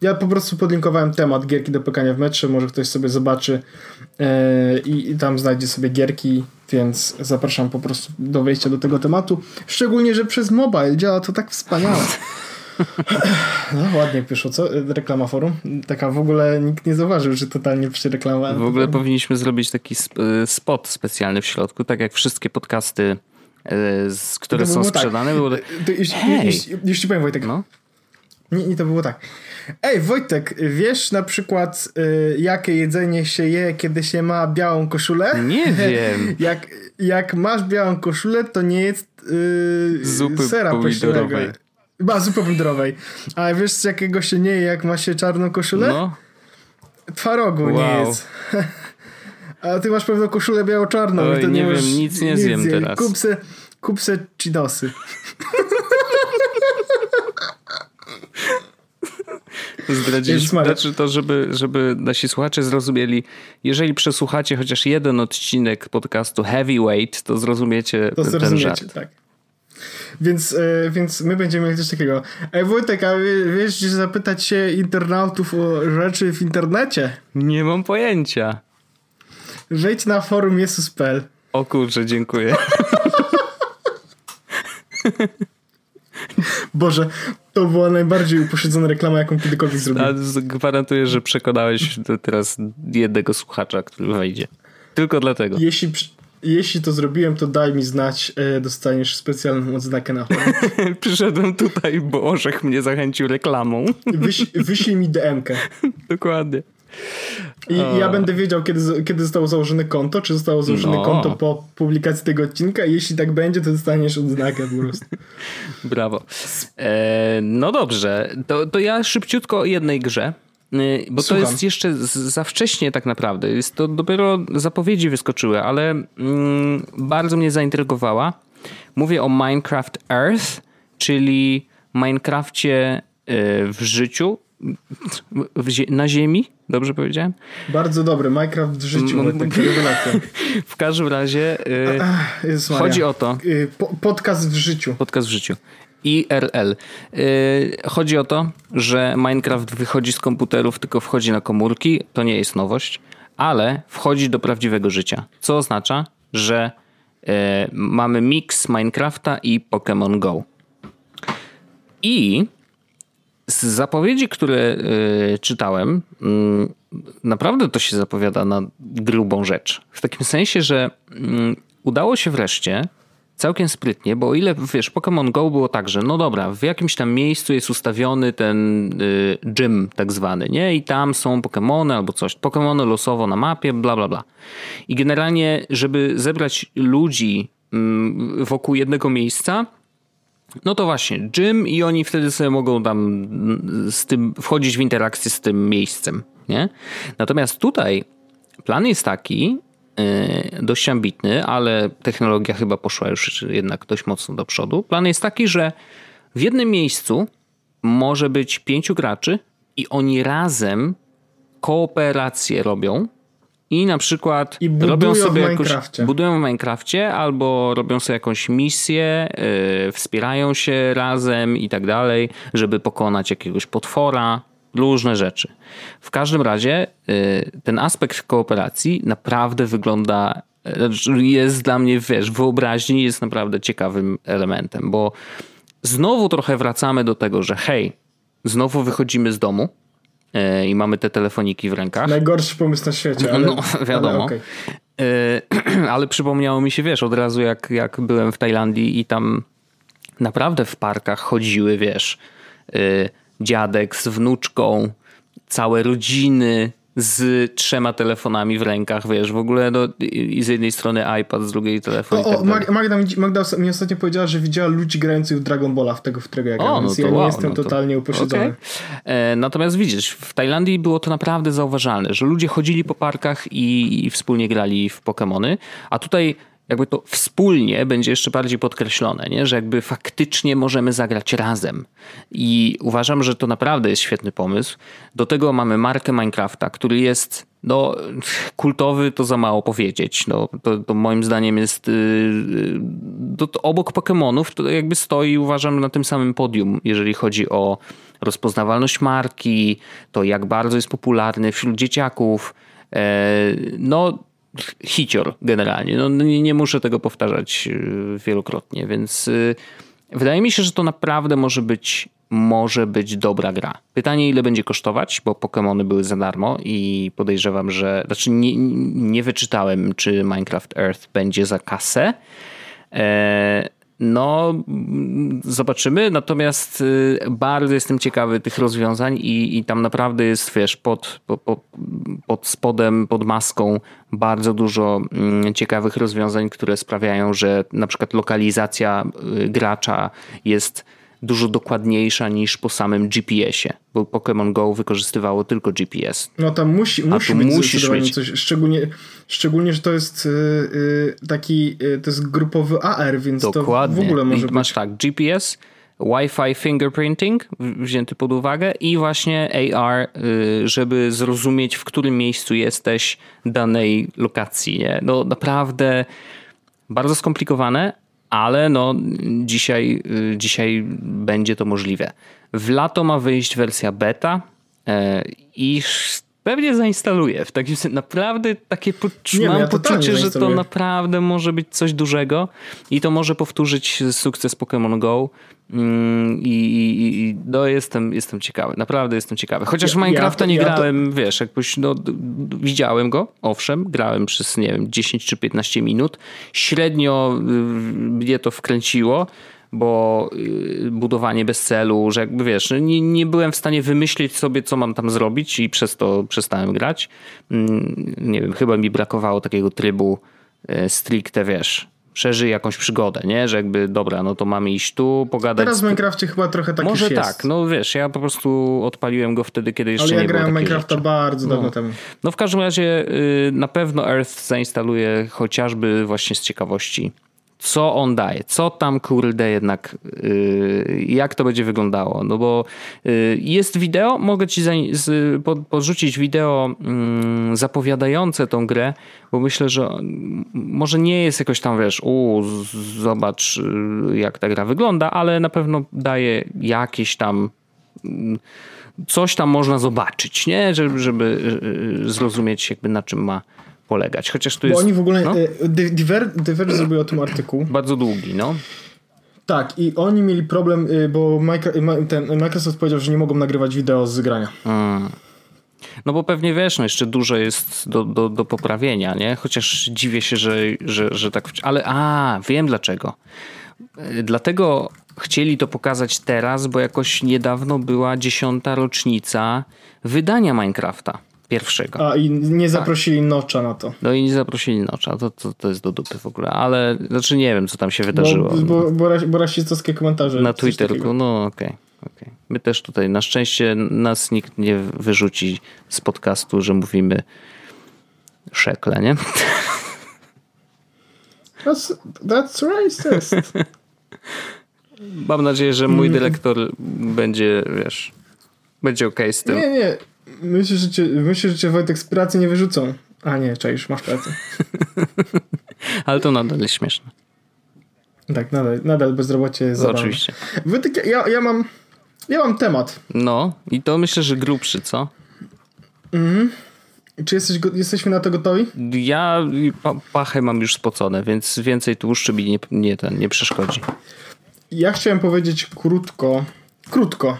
Ja po prostu podlinkowałem temat gierki do pekania w metrze, może ktoś sobie zobaczy yy, i, tam znajdzie sobie gierki, więc zapraszam po prostu do wejścia do tego tematu. Szczególnie, że przez mobile działa to tak wspaniale. No ładnie wyszło, co? Reklama forum. Taka w ogóle nikt nie zauważył, że totalnie przereklamowałem. W ogóle powinniśmy zrobić taki y, spot specjalny w środku, tak jak wszystkie podcasty, y, które są tak. sprzedane. Tak. Było... jeśli, jeśli, jeśli powiem Wojtek, no? Nie, nie to było tak. Ej, Wojtek, wiesz na przykład, y, jakie jedzenie się je, kiedy się ma białą koszulę? Nie wiem. jak, jak masz białą koszulę, to nie jest y, Zupy sera pomidorowej. Ma zupy pomidorowej. A wiesz z jakiego się nie je, jak ma się czarną koszulę? No. Twarogu Wow. nie jest. A ty masz pewną koszulę biało-czarną. Oj, nie, nie wiem, nic nie zjem zjeść. teraz. Kup se, kup se chinosy. Maria. znaczy to, żeby, żeby nasi słuchacze zrozumieli, jeżeli przesłuchacie chociaż jeden odcinek podcastu Heavyweight, to zrozumiecie To ten zrozumiecie, żart. tak. Więc, e, więc my będziemy mieli coś takiego. Ej Wojtek, a wie- wiesz, zapytać się internautów o rzeczy w internecie? Nie mam pojęcia. Wejdź na forum Jesus.pl. O kurczę, dziękuję. Boże, to była najbardziej upośledzona reklama, jaką kiedykolwiek zrobiłem. gwarantuję, że przekonałeś teraz jednego słuchacza, który wejdzie. Tylko dlatego. Jeśli, jeśli to zrobiłem, to daj mi znać, e, dostaniesz specjalną odznakę na forum. Przyszedłem tutaj, bo Orzech mnie zachęcił reklamą. Wyś, wyślij mi DM-kę. Dokładnie. I ja będę wiedział, kiedy, kiedy zostało założone konto, czy zostało założone No. konto po publikacji tego odcinka. Jeśli tak będzie, to dostaniesz odznakę po prostu. Brawo. E, no dobrze, to, to ja szybciutko o jednej grze. y, Bo Słucham. to jest jeszcze za wcześnie tak naprawdę. Jest to dopiero zapowiedzi wyskoczyły, ale mm, bardzo mnie zaintrygowała. Mówię o Minecraft Earth, czyli Minecrafcie y, w życiu, na ziemi, dobrze powiedziałem? Bardzo dobry. Minecraft w życiu. Wojtek, rewelacja. W każdym razie y, chodzi o to, Y, Po, podcast w życiu. Podcast w życiu. IRL. Yy, chodzi o to, że Minecraft wychodzi z komputerów, tylko wchodzi na komórki. To nie jest nowość, ale wchodzi do prawdziwego życia. Co oznacza, że yy, mamy miks Minecrafta i Pokémon Go. I z zapowiedzi, które yy, czytałem, mm, naprawdę to się zapowiada na grubą rzecz. W takim sensie, że mm, udało się wreszcie całkiem sprytnie, bo o ile wiesz, Pokémon Go było tak, że no dobra, w jakimś tam miejscu jest ustawiony ten y, gym tak zwany, nie? I tam są Pokémony albo coś. Pokémony losowo na mapie, bla bla bla. I generalnie, żeby zebrać ludzi mm, wokół jednego miejsca, no to właśnie, gym i oni wtedy sobie mogą tam mm, z tym wchodzić w interakcję z tym miejscem, nie? Natomiast tutaj plan jest taki, yy, dość ambitny, ale technologia chyba poszła już jednak dość mocno do przodu. Plan jest taki, że w jednym miejscu może być pięciu graczy i oni razem kooperację robią i na przykład I budują robią sobie w Minecrafcie. budują w Minecrafcie albo robią sobie jakąś misję, yy, wspierają się razem i tak dalej, żeby pokonać jakiegoś potwora, różne rzeczy. W każdym razie yy, ten aspekt kooperacji naprawdę wygląda, znaczy jest dla mnie, wiesz, wyobraźni jest naprawdę ciekawym elementem, bo znowu trochę wracamy do tego, że hej, znowu wychodzimy z domu i mamy te telefoniki w rękach. Najgorszy pomysł na świecie, ale, No, wiadomo. Ale okej. E, ale przypomniało mi się, wiesz, od razu jak, jak byłem w Tajlandii i tam naprawdę w parkach chodziły, wiesz, e, dziadek z wnuczką, całe rodziny z trzema telefonami w rękach, wiesz, w ogóle no, i z jednej strony iPad, z drugiej telefon O, tak o. Mag- Magda, mi- Magda mi ostatnio powiedziała, że widziała ludzi grających w Dragon Balla, w tego, w którego ja grałem, O, no więc to ja nie wow, jestem no to- totalnie upośledzony. Okej. E, Natomiast widzisz, w Tajlandii było to naprawdę zauważalne, że ludzie chodzili po parkach i, i wspólnie grali w Pokémony, a tutaj jakby to wspólnie będzie jeszcze bardziej podkreślone, nie? że jakby faktycznie możemy zagrać razem. I uważam, że to naprawdę jest świetny pomysł. Do tego mamy markę Minecrafta, który jest no, kultowy, to za mało powiedzieć. No, to, to moim zdaniem jest yy, to, to obok Pokémonów, to jakby stoi uważam na tym samym podium, jeżeli chodzi o rozpoznawalność marki, to jak bardzo jest popularny wśród dzieciaków. E, no, hicior generalnie. No, nie, nie muszę tego powtarzać yy, wielokrotnie, więc yy, wydaje mi się, że to naprawdę może być, może być dobra gra. Pytanie, ile będzie kosztować, bo Pokémony były za darmo i podejrzewam, że. Znaczy, nie, nie wyczytałem, czy Minecraft Earth będzie za kasę. E, no, zobaczymy. Natomiast y, bardzo jestem ciekawy tych rozwiązań i, i tam naprawdę jest, wiesz, pod, pod, pod spodem, pod maską bardzo dużo mm, ciekawych rozwiązań, które sprawiają, że na przykład lokalizacja y, gracza jest dużo dokładniejsza niż po samym GPS-ie, bo Pokémon Go wykorzystywało tylko GPS. No tam musi, musi być musisz mieć coś, szczególnie, szczególnie, że to jest yy, taki, yy, to jest grupowy AR, więc Dokładnie. to w ogóle może I masz tak, GPS, Wi-Fi fingerprinting wzięty pod uwagę i właśnie AR, y, żeby zrozumieć, w którym miejscu jesteś danej lokacji. Nie? No naprawdę bardzo skomplikowane, ale no dzisiaj, y, dzisiaj będzie to możliwe. W lato ma wyjść wersja beta e, i pewnie zainstaluję. W takim sensie naprawdę takie poczu- Nie, mam ja poczucie, że to naprawdę może być coś dużego i to może powtórzyć sukces Pokémon Go. Mm, I, i, i no jestem, jestem ciekawy, naprawdę jestem ciekawy. Chociaż ja, Minecrafta ja, nie ja grałem, to... wiesz, jakbyś, no, widziałem go, owszem, grałem przez, nie wiem, 10 czy 15 minut. Średnio y, mnie to wkręciło bo y, budowanie bez celu, że jakby wiesz, no nie, nie byłem w stanie wymyślić sobie, co mam tam zrobić i przez to przestałem grać. Mm, nie wiem, chyba mi brakowało takiego trybu y, stricte, wiesz, przeżyj jakąś przygodę, nie? Że jakby, dobra, no to mamy iść tu, pogadać. Teraz w Minecrafcie chyba trochę tak Może tak, jest. no wiesz, ja po prostu odpaliłem go wtedy, kiedy jeszcze Ale ja nie grałem było Minecrafta rzeczy. bardzo dawno no. temu. No w każdym razie y, na pewno Earth zainstaluję chociażby właśnie z ciekawości co on daje, co tam kurde jednak, yy, jak to będzie wyglądało. No bo yy, jest wideo, mogę ci za, z, pod, podrzucić wideo yy, zapowiadające tą grę, bo myślę, że może nie jest jakoś tam, wiesz, u, zobacz y, jak ta gra wygląda, ale na pewno daje jakieś tam mm, coś tam można zobaczyć, nie? Żeby, żeby y, zrozumieć jakby na czym ma polegać. Chociaż tu jest. Bo oni w ogóle. No? E, Diverge Diver zrobił o tym artykuł. Bardzo długi, no. Tak, i oni mieli problem, y, bo ten Microsoft powiedział, że nie mogą nagrywać wideo z grania. Hmm. No bo pewnie wiesz, no jeszcze dużo jest do, do, do poprawienia, nie? Chociaż dziwię się, że, że, że tak. Ale a, wiem dlaczego. Dlatego chcieli to pokazać teraz, bo jakoś niedawno była dziesiąta rocznica wydania Minecrafta pierwszego. A i nie zaprosili tak. Nocza na to. No i nie zaprosili Nocza, to, to, to jest do dupy w ogóle, ale znaczy nie wiem co tam się wydarzyło. Bo, bo, bo, bo rasistowskie komentarze. Na Twitterku, no okej. Okay. Okay. My też tutaj, na szczęście nas nikt nie wyrzuci z podcastu, że mówimy szekle, nie? That's, that's racist. Mam nadzieję, że mój mm. dyrektor będzie, wiesz, będzie okej okay z tym. Nie, nie. Myślę, że cię, myślę, że cię Wojtek z pracy nie wyrzucą. A nie, czaisz, masz pracę. Ale to nadal jest śmieszne. Tak, nadal, nadal bezrobocie jest no, Oczywiście. Wojtek, ja, ja, mam, ja mam temat. No i to myślę, że grubszy, co? Mhm. Czy jesteś, jesteśmy na to gotowi? Ja pachę mam już spocone, więc więcej tłuszczu mi nie, nie, ten, nie przeszkodzi. Ja chciałem powiedzieć krótko, krótko,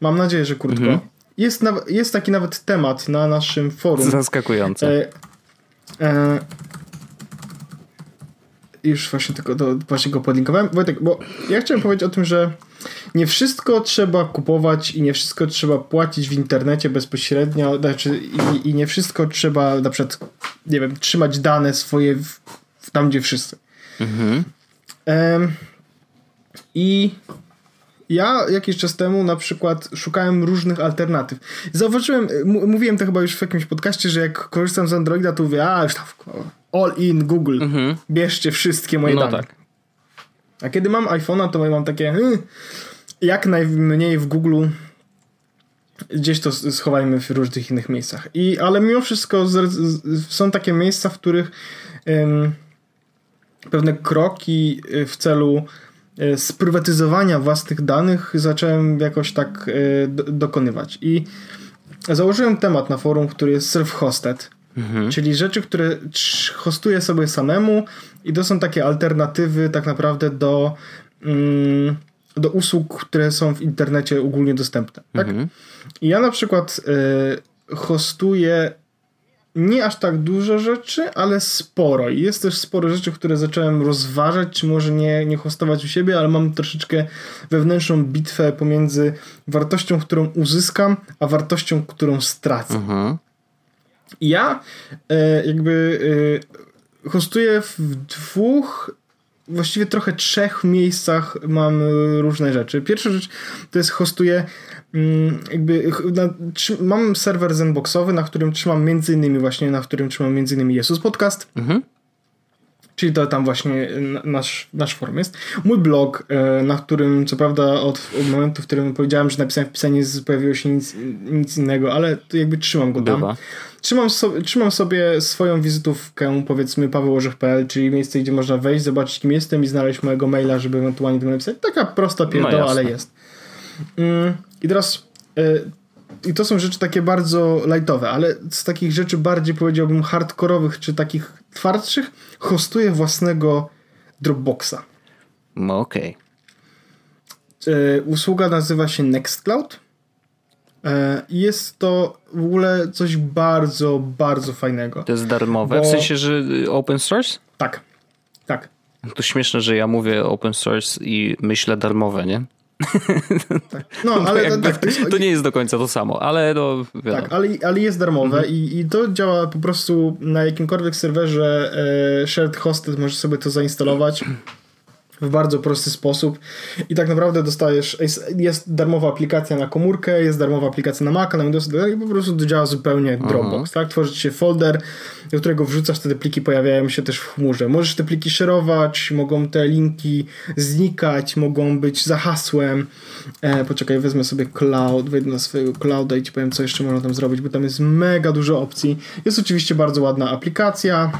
mam nadzieję, że krótko, mhm jest, jest taki nawet temat na naszym forum. Zaskakujące. E, e, już właśnie tylko do, właśnie go podlinkowałem. Wojtek, bo ja chciałem powiedzieć o tym, że nie wszystko trzeba kupować i nie wszystko trzeba płacić w internecie bezpośrednio, znaczy i, i nie wszystko trzeba na przykład, nie wiem, trzymać dane swoje w, w tam, gdzie wszyscy. Mhm. I ja jakiś czas temu na przykład szukałem różnych alternatyw. Zauważyłem, mówiłem to chyba już w jakimś podcaście, że jak korzystam z Androida, to mówię, a już tam all in Google, mhm. bierzcie wszystkie moje no dane. Tak. A kiedy mam iPhone'a, to mam takie hmm, jak najmniej w Google gdzieś to schowajmy w różnych innych miejscach. I, ale mimo wszystko z, z, są takie miejsca, w których ym, pewne kroki y, w celu sprywatyzowania własnych danych zacząłem jakoś tak e, dokonywać. I założyłem temat na forum, który jest self-hosted, mhm. czyli rzeczy, które hostuję sobie samemu i to są takie alternatywy tak naprawdę do, mm, do usług, które są w internecie ogólnie dostępne. Tak? Mhm. I ja na przykład y, hostuję nie aż tak dużo rzeczy, ale sporo. I jest też sporo rzeczy, które zacząłem rozważać, czy może nie, nie hostować u siebie, ale mam troszeczkę wewnętrzną bitwę pomiędzy wartością, którą uzyskam, a wartością, którą stracę. Mhm. Ja e, jakby e, hostuję w dwóch właściwie trochę trzech miejscach mam różne rzeczy. Pierwsza rzecz to jest hostuję mm, jakby na, mam serwer zenboxowy, na którym trzymam między innymi właśnie, na którym trzymam między innymi Jesus Podcast. Mhm. Czyli to tam właśnie nasz, nasz forum jest. Mój blog, e, na którym co prawda od, od momentu, w którym powiedziałem, że napisałem wpisanie, pojawiło się nic, nic innego, ale jakby trzymam go tam. Bywa. Trzymam, so, trzymam sobie swoją wizytówkę, powiedzmy pawełorzech.pl, czyli miejsce, gdzie można wejść, zobaczyć kim jestem i znaleźć mojego maila, żeby ewentualnie do mnie napisać. Taka prosta pierdoła, no ale jest. Mm, I teraz y, i to są rzeczy takie bardzo lightowe, ale z takich rzeczy bardziej powiedziałbym hardkorowych, czy takich twardszych, hostuję własnego Dropboxa. No okej. Okay. Y, usługa nazywa się Nextcloud E, jest to w ogóle coś bardzo, bardzo fajnego. To jest darmowe? Bo... W sensie, że open source? Tak, tak. To śmieszne, że ja mówię open source i myślę darmowe, nie? Tak. No, ale jakby, tak, to, nie jest do końca to samo, ale no, Tak, ale, ale jest darmowe mhm. i, i to działa po prostu na jakimkolwiek serwerze e, shared hosted, możesz sobie to zainstalować w bardzo prosty sposób i tak naprawdę dostajesz, jest, jest, darmowa aplikacja na komórkę, jest darmowa aplikacja na Maca, na Windows i po prostu to działa zupełnie jak Dropbox, tak? Tworzy się folder, do którego wrzucasz te pliki, pojawiają się też w chmurze. Możesz te pliki szerować, mogą te linki znikać, mogą być za hasłem. E, poczekaj, wezmę sobie cloud, wejdę na swojego clouda i ci powiem, co jeszcze można tam zrobić, bo tam jest mega dużo opcji. Jest oczywiście bardzo ładna aplikacja,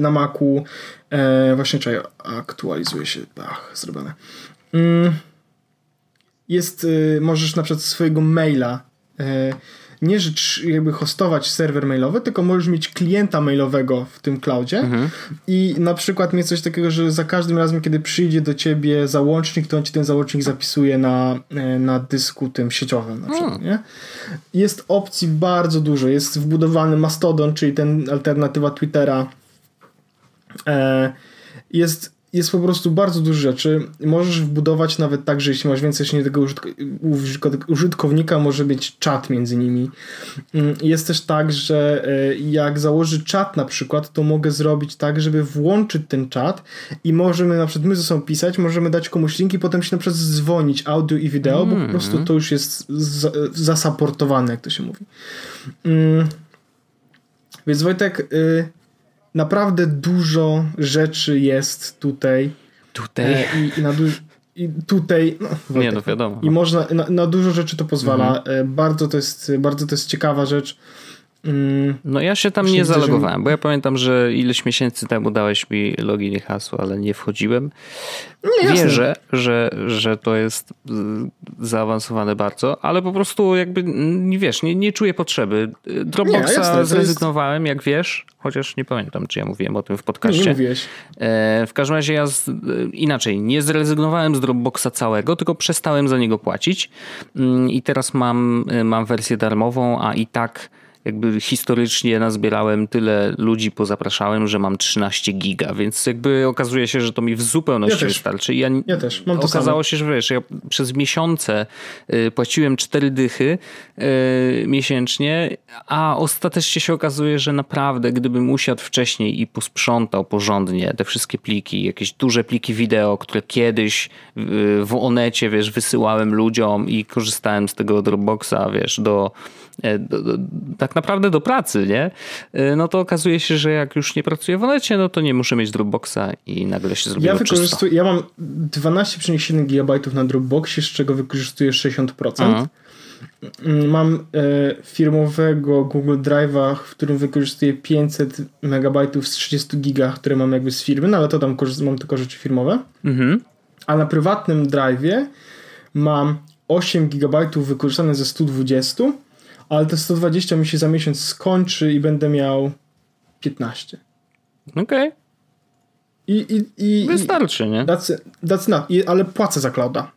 na Macu. E, właśnie czekaj, aktualizuje się. Ach, zrobione. Mm, jest, y, możesz na przykład swojego maila e, nie rzecz jakby hostować serwer mailowy, tylko możesz mieć klienta mailowego w tym cloudzie mhm. i na przykład mieć coś takiego, że za każdym razem, kiedy przyjdzie do ciebie załącznik, to on ci ten załącznik zapisuje na, na dysku tym sieciowym na przykład, hmm. nie? Jest opcji bardzo dużo. Jest wbudowany Mastodon, czyli ten alternatywa Twittera. E, jest jest po prostu bardzo dużo rzeczy. Możesz wbudować nawet tak, że jeśli masz więcej niż jednego użytkownika, może być czat między nimi. Mm, jest też tak, że e, jak założy czat na przykład, to mogę zrobić tak, żeby włączyć ten czat i możemy na przykład my ze sobą pisać, możemy dać komuś link i potem się na przykład dzwonić audio i wideo, mm. bo po mm. prostu to już jest zasaportowane, jak to się mówi. Mm. Więc Wojtek, y, naprawdę dużo rzeczy jest tutaj. Tutaj. E, I, i na du- i tutaj. No, nie, no wiadomo. I można, na, na dużo rzeczy to pozwala. Mhm. E, bardzo, to jest, bardzo to jest ciekawa rzecz. Mm, no ja się tam nie zalogowałem, bo ja pamiętam, że ileś miesięcy temu dałeś mi login i hasło, ale nie wchodziłem. Nie, Wierzę, że, że to jest y, zaawansowane bardzo, ale po prostu jakby, nie wiesz, nie, nie czuję potrzeby. Dropboxa nie, jasne, zrezygnowałem, jest... jak wiesz, chociaż nie pamiętam, czy ja mówiłem o tym w podcaście. Nie mówiłeś. E, w każdym razie ja z, inaczej, nie zrezygnowałem z Dropboxa całego, tylko przestałem za niego płacić mm, i teraz mam, mam wersję darmową, a i tak jakby historycznie nazbierałem tyle ludzi, pozapraszałem, że mam 13 giga, więc jakby okazuje się, że to mi w zupełności ja wystarczy. Ja, ja też, mam to Okazało samo. się, że wiesz, ja przez miesiące y, płaciłem 4 dychy y, miesięcznie, a ostatecznie się okazuje, że naprawdę gdybym usiadł wcześniej i posprzątał porządnie te wszystkie pliki, jakieś duże pliki wideo, które kiedyś w Onecie, wiesz, wysyłałem ludziom i korzystałem z tego Dropboxa, wiesz, do E, do, do, tak naprawdę do pracy, nie? E, no to okazuje się, że jak już nie pracuję w Onecie, no to nie muszę mieć Dropboxa i nagle się zrobiło ja wykorzystuję, Ja mam 12,7 GB na Dropboxie, z czego wykorzystuję 60%. Aha. Mm, mam e, firmowego Google Drive'a, w którym wykorzystuję 500 MB z 30 giga, które mam jakby z firmy, no ale to tam mam tylko rzeczy firmowe. Mhm. A na prywatnym Drive'ie mam 8 GB wykorzystane ze 120 ale te 120 mi się za miesiąc skończy i będę miał 15. Okej. Okay. I, i, i, Wystarczy, nie? That's, that's not, I, ale płacę za clouda.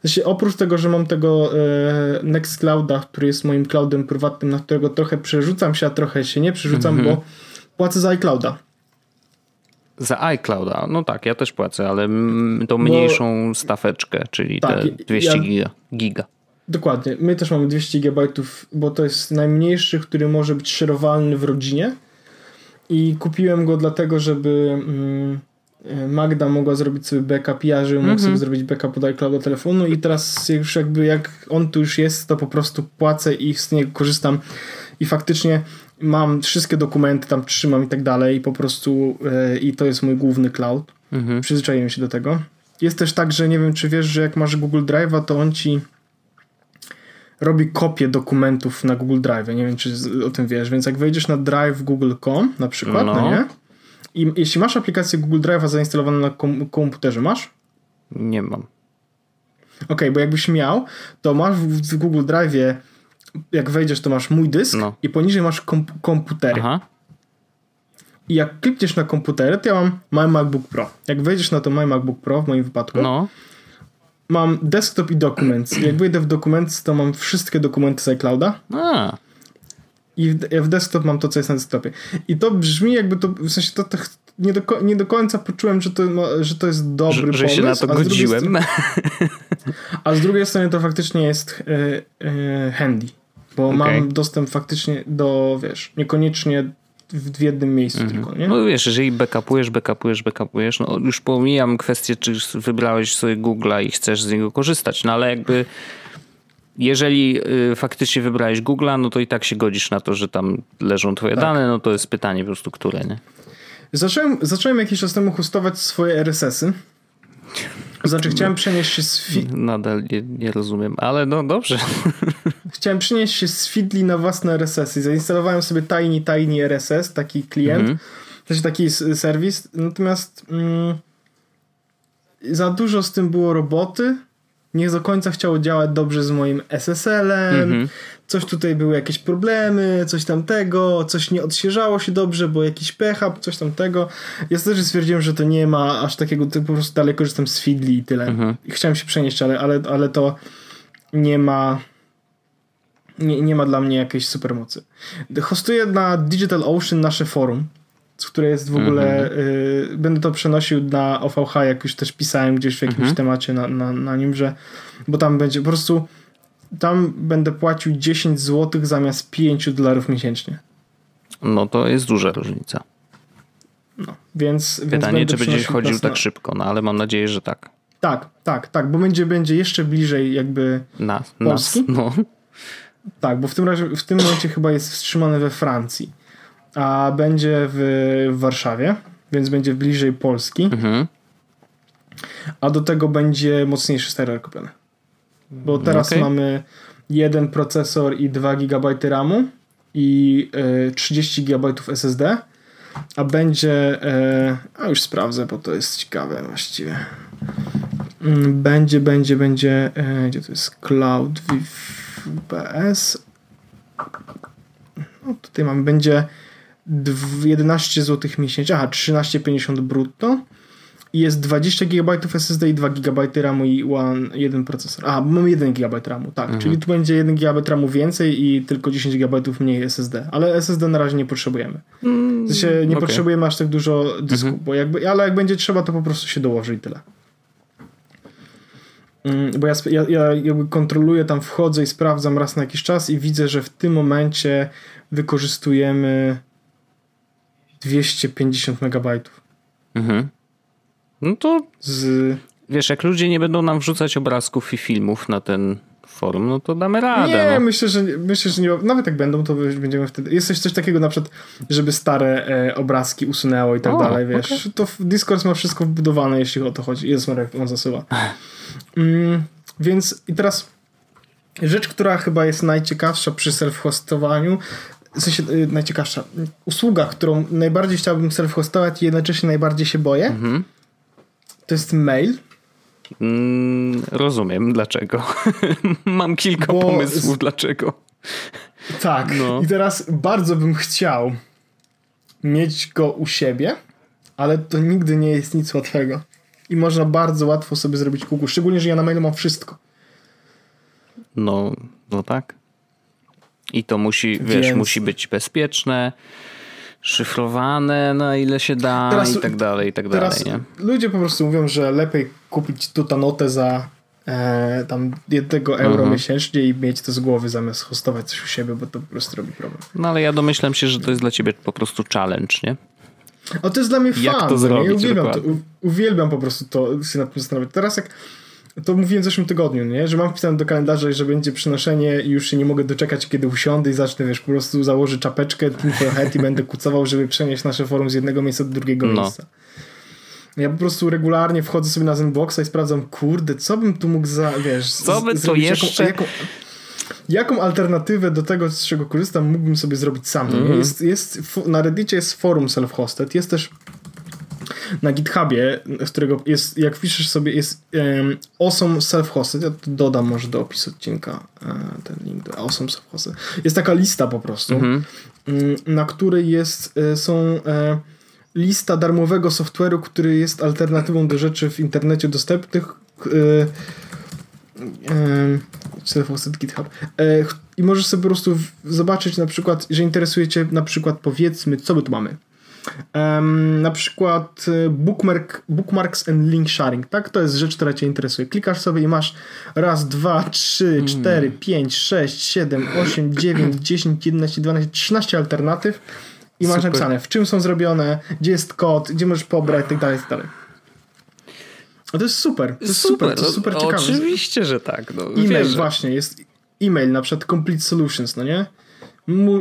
Znaczy, oprócz tego, że mam tego e, Nextclouda, który jest moim cloudem prywatnym, na którego trochę przerzucam się, a trochę się nie przerzucam, Mhm. bo płacę za iClouda. Za iClouda, no tak, ja też płacę, ale mm, tą mniejszą stafeczkę, czyli Tak, te ja- 200 giga. giga. Dokładnie. My też mamy 200 GB, bo to jest najmniejszy, który może być szerowalny w rodzinie. I kupiłem go dlatego, żeby mm, e, Magda mogła zrobić sobie backup, ja żebym mógł sobie zrobić backup od iClouda telefonu i teraz już jakby jak on tu już jest, to po prostu płacę i z niego korzystam i faktycznie mam wszystkie dokumenty tam trzymam i tak dalej i po prostu e, i to jest mój główny cloud. Mhm. Przyzwyczaiłem się do tego. Jest też tak, że nie wiem, czy wiesz, że jak masz Google Drive'a, to on ci robi kopię dokumentów na Google Drive. Nie wiem, czy o tym wiesz, więc jak wejdziesz na drive.google.com na przykład, no. No. nie? I jeśli masz aplikację Google Drive'a zainstalowaną na kom- komputerze, masz? Nie mam. Okej, bo jakbyś miał, to masz w, Google Drive'ie, jak wejdziesz, to masz mój dysk No. i poniżej masz komp- komputery. Aha. I jak klikniesz na komputery, to ja mam My MacBook Pro. Jak wejdziesz na to My MacBook Pro, w moim wypadku, No. Mam desktop i documents. I jak wejdę w documents, to mam wszystkie dokumenty z iClouda A, i w, w desktop mam to, co jest na desktopie. I to brzmi jakby to, w sensie to, to nie, do, nie do końca poczułem, że to, że to jest dobry że, pomysł. że się na to a z drugiej godziłem. strony- A z drugiej strony to faktycznie jest e, e, handy, bo Okej. mam dostęp faktycznie do, wiesz, niekoniecznie w, jednym miejscu tylko, nie? No wiesz, jeżeli backupujesz, backupujesz, backupujesz, no już pomijam kwestię, czy wybrałeś sobie Google'a i chcesz z niego korzystać, no ale jakby jeżeli y, faktycznie wybrałeś Google'a, no to i tak się godzisz na to, że tam leżą twoje Tak. dane, no to jest pytanie po prostu, które, nie? Zacząłem, zacząłem jakiś czas temu hostować swoje RSS-y. Znaczy chciałem przenieść się z, fi- Nadal nie, nie rozumiem, ale no dobrze. chciałem przenieść się z Feedly na własne RSS-y. Zainstalowałem sobie Tiny Tiny RSS, taki klient, Mhm. znaczy taki serwis. Natomiast mm, za dużo z tym było roboty. Nie do końca chciało działać dobrze z moim SSL-em. Mhm. Coś tutaj były jakieś problemy, coś tamtego, coś nie odświeżało się dobrze, bo jakiś PHP, coś tamtego. Ja też stwierdziłem, że to nie ma aż takiego, to po prostu dalej korzystam z Feedly i tyle. Mhm. Chciałem się przenieść, ale, ale, ale to nie ma nie, nie ma dla mnie jakiejś supermocy. Hostuję na Digital Ocean nasze forum, z które jest w ogóle, y, będę to przenosił na OVH, jak już też pisałem gdzieś w jakimś temacie na, na, na nim, że bo tam będzie po prostu tam będę płacił 10 zł zamiast 5 dolarów miesięcznie. No to jest duża różnica. No, więc, więc Pytanie, będę czy będziesz chodził nas tak na... szybko, no ale mam nadzieję, że tak. Tak, tak, tak, bo będzie, będzie jeszcze bliżej jakby Na, nas, Polski? no. Tak, bo w tym, razie, w tym momencie chyba jest wstrzymane we Francji, a będzie w, w Warszawie, więc będzie bliżej Polski, Mhm. a do tego będzie mocniejszy stereo kupiony. Bo teraz Okej. mamy jeden procesor i 2 GB RAMu i y, 30 GB SSD, a będzie, y, a już sprawdzę, bo to jest ciekawe właściwie. Mm, Będzie, będzie, będzie, y, gdzie to jest Cloud VPS. No tutaj mamy, będzie dw- 11 zł miesięcznie, aha, 13,50 brutto. Jest 20 GB SSD i 2 GB RAMu i one, jeden procesor. A, mamy 1 GB RAMu, tak. Czyli tu będzie 1 GB RAMu więcej i tylko 10 GB mniej SSD. Ale SSD na razie nie potrzebujemy. W sensie nie okej. potrzebujemy aż tak dużo dysku, bo jakby, ale jak będzie trzeba, to po prostu się dołoży i tyle. Mm, Bo ja, ja, ja jakby kontroluję, tam wchodzę i sprawdzam raz na jakiś czas i widzę, że w tym momencie wykorzystujemy 250 megabajtów Mhm. No to z wiesz, jak ludzie nie będą nam wrzucać obrazków i filmów na ten forum, no to damy radę. Nie, no. myślę, że myślę, że nie, nawet jak będą, to będziemy wtedy. Jest coś, coś takiego na przykład, żeby stare e, obrazki usunęło i tak O, dalej, wiesz. To w- Discord ma wszystko wbudowane, jeśli o to chodzi. Jest jak on zasyła. Mm, więc i teraz rzecz, która chyba jest najciekawsza przy self-hostowaniu, w sensie y, najciekawsza, usługa, którą najbardziej chciałbym self-hostować i jednocześnie najbardziej się boję, Mhm. To jest mail. Mm, rozumiem dlaczego. Mam kilka Bo pomysłów dlaczego. Tak. No. I teraz bardzo bym chciał mieć go u siebie, ale to nigdy nie jest nic łatwego. i można bardzo łatwo sobie zrobić kółku, szczególnie, że ja na mailu mam wszystko. No, no tak. I to musi, Więc... wiesz, musi być bezpieczne, szyfrowane na ile się da teraz, i tak dalej, i tak dalej. Nie? Ludzie po prostu mówią, że lepiej kupić tutanotę za e, tam jednego euro mhm. miesięcznie i mieć to z głowy zamiast hostować coś u siebie, bo to po prostu robi problem. No ale ja domyślam się, że to jest dla ciebie po prostu challenge, nie? O, to jest dla mnie fan. Jak to zrobić? Ja uwielbiam, to, uwielbiam po prostu to się nad tym zastanawiać. Teraz jak to mówiłem w zeszłym tygodniu, nie? że mam wpisane do kalendarza, że będzie przynoszenie i już się nie mogę doczekać, kiedy usiądę i zacznę, wiesz, po prostu założę czapeczkę, head i będę kucował, żeby przenieść nasze forum z jednego miejsca do drugiego no. miejsca. Ja po prostu regularnie wchodzę sobie na Zenboxa i sprawdzam, kurde, co bym tu mógł za, wiesz... Co by to jeszcze... Jaką, jaką, jaką alternatywę do tego, z czego korzystam, mógłbym sobie zrobić sam. Mm -hmm. Jest, jest, na Reddicie jest forum self-hosted, jest też na GitHubie, z którego jest, jak piszesz sobie, jest um, Awesome Self-Hosted, ja dodam może do opisu odcinka e, ten link do Awesome Self-Hosted. Jest taka lista po prostu, mm -hmm. na której jest, e, są e, lista darmowego software'u, który jest alternatywą do rzeczy w internecie dostępnych self-hosted GitHub i możesz sobie po prostu zobaczyć na przykład, że interesujecie na przykład powiedzmy, co my tu mamy Um, na przykład y, bookmark, bookmarks and link sharing, tak? To jest rzecz, która Cię interesuje. Klikasz sobie i masz raz, dwa, trzy, hmm. cztery, pięć, sześć, siedem, osiem, dziewięć, dziesięć, jedenaście, dwanaście, trzynaście alternatyw i masz Super. napisane, w czym są zrobione, gdzie jest kod, gdzie możesz pobrać, tak dalej, tak dalej. A to jest super. To jest super, super to jest super ciekawe. Oczywiście, że tak. No, e-mail wierzę. właśnie, jest e-mail, na przykład Complete Solutions, no nie?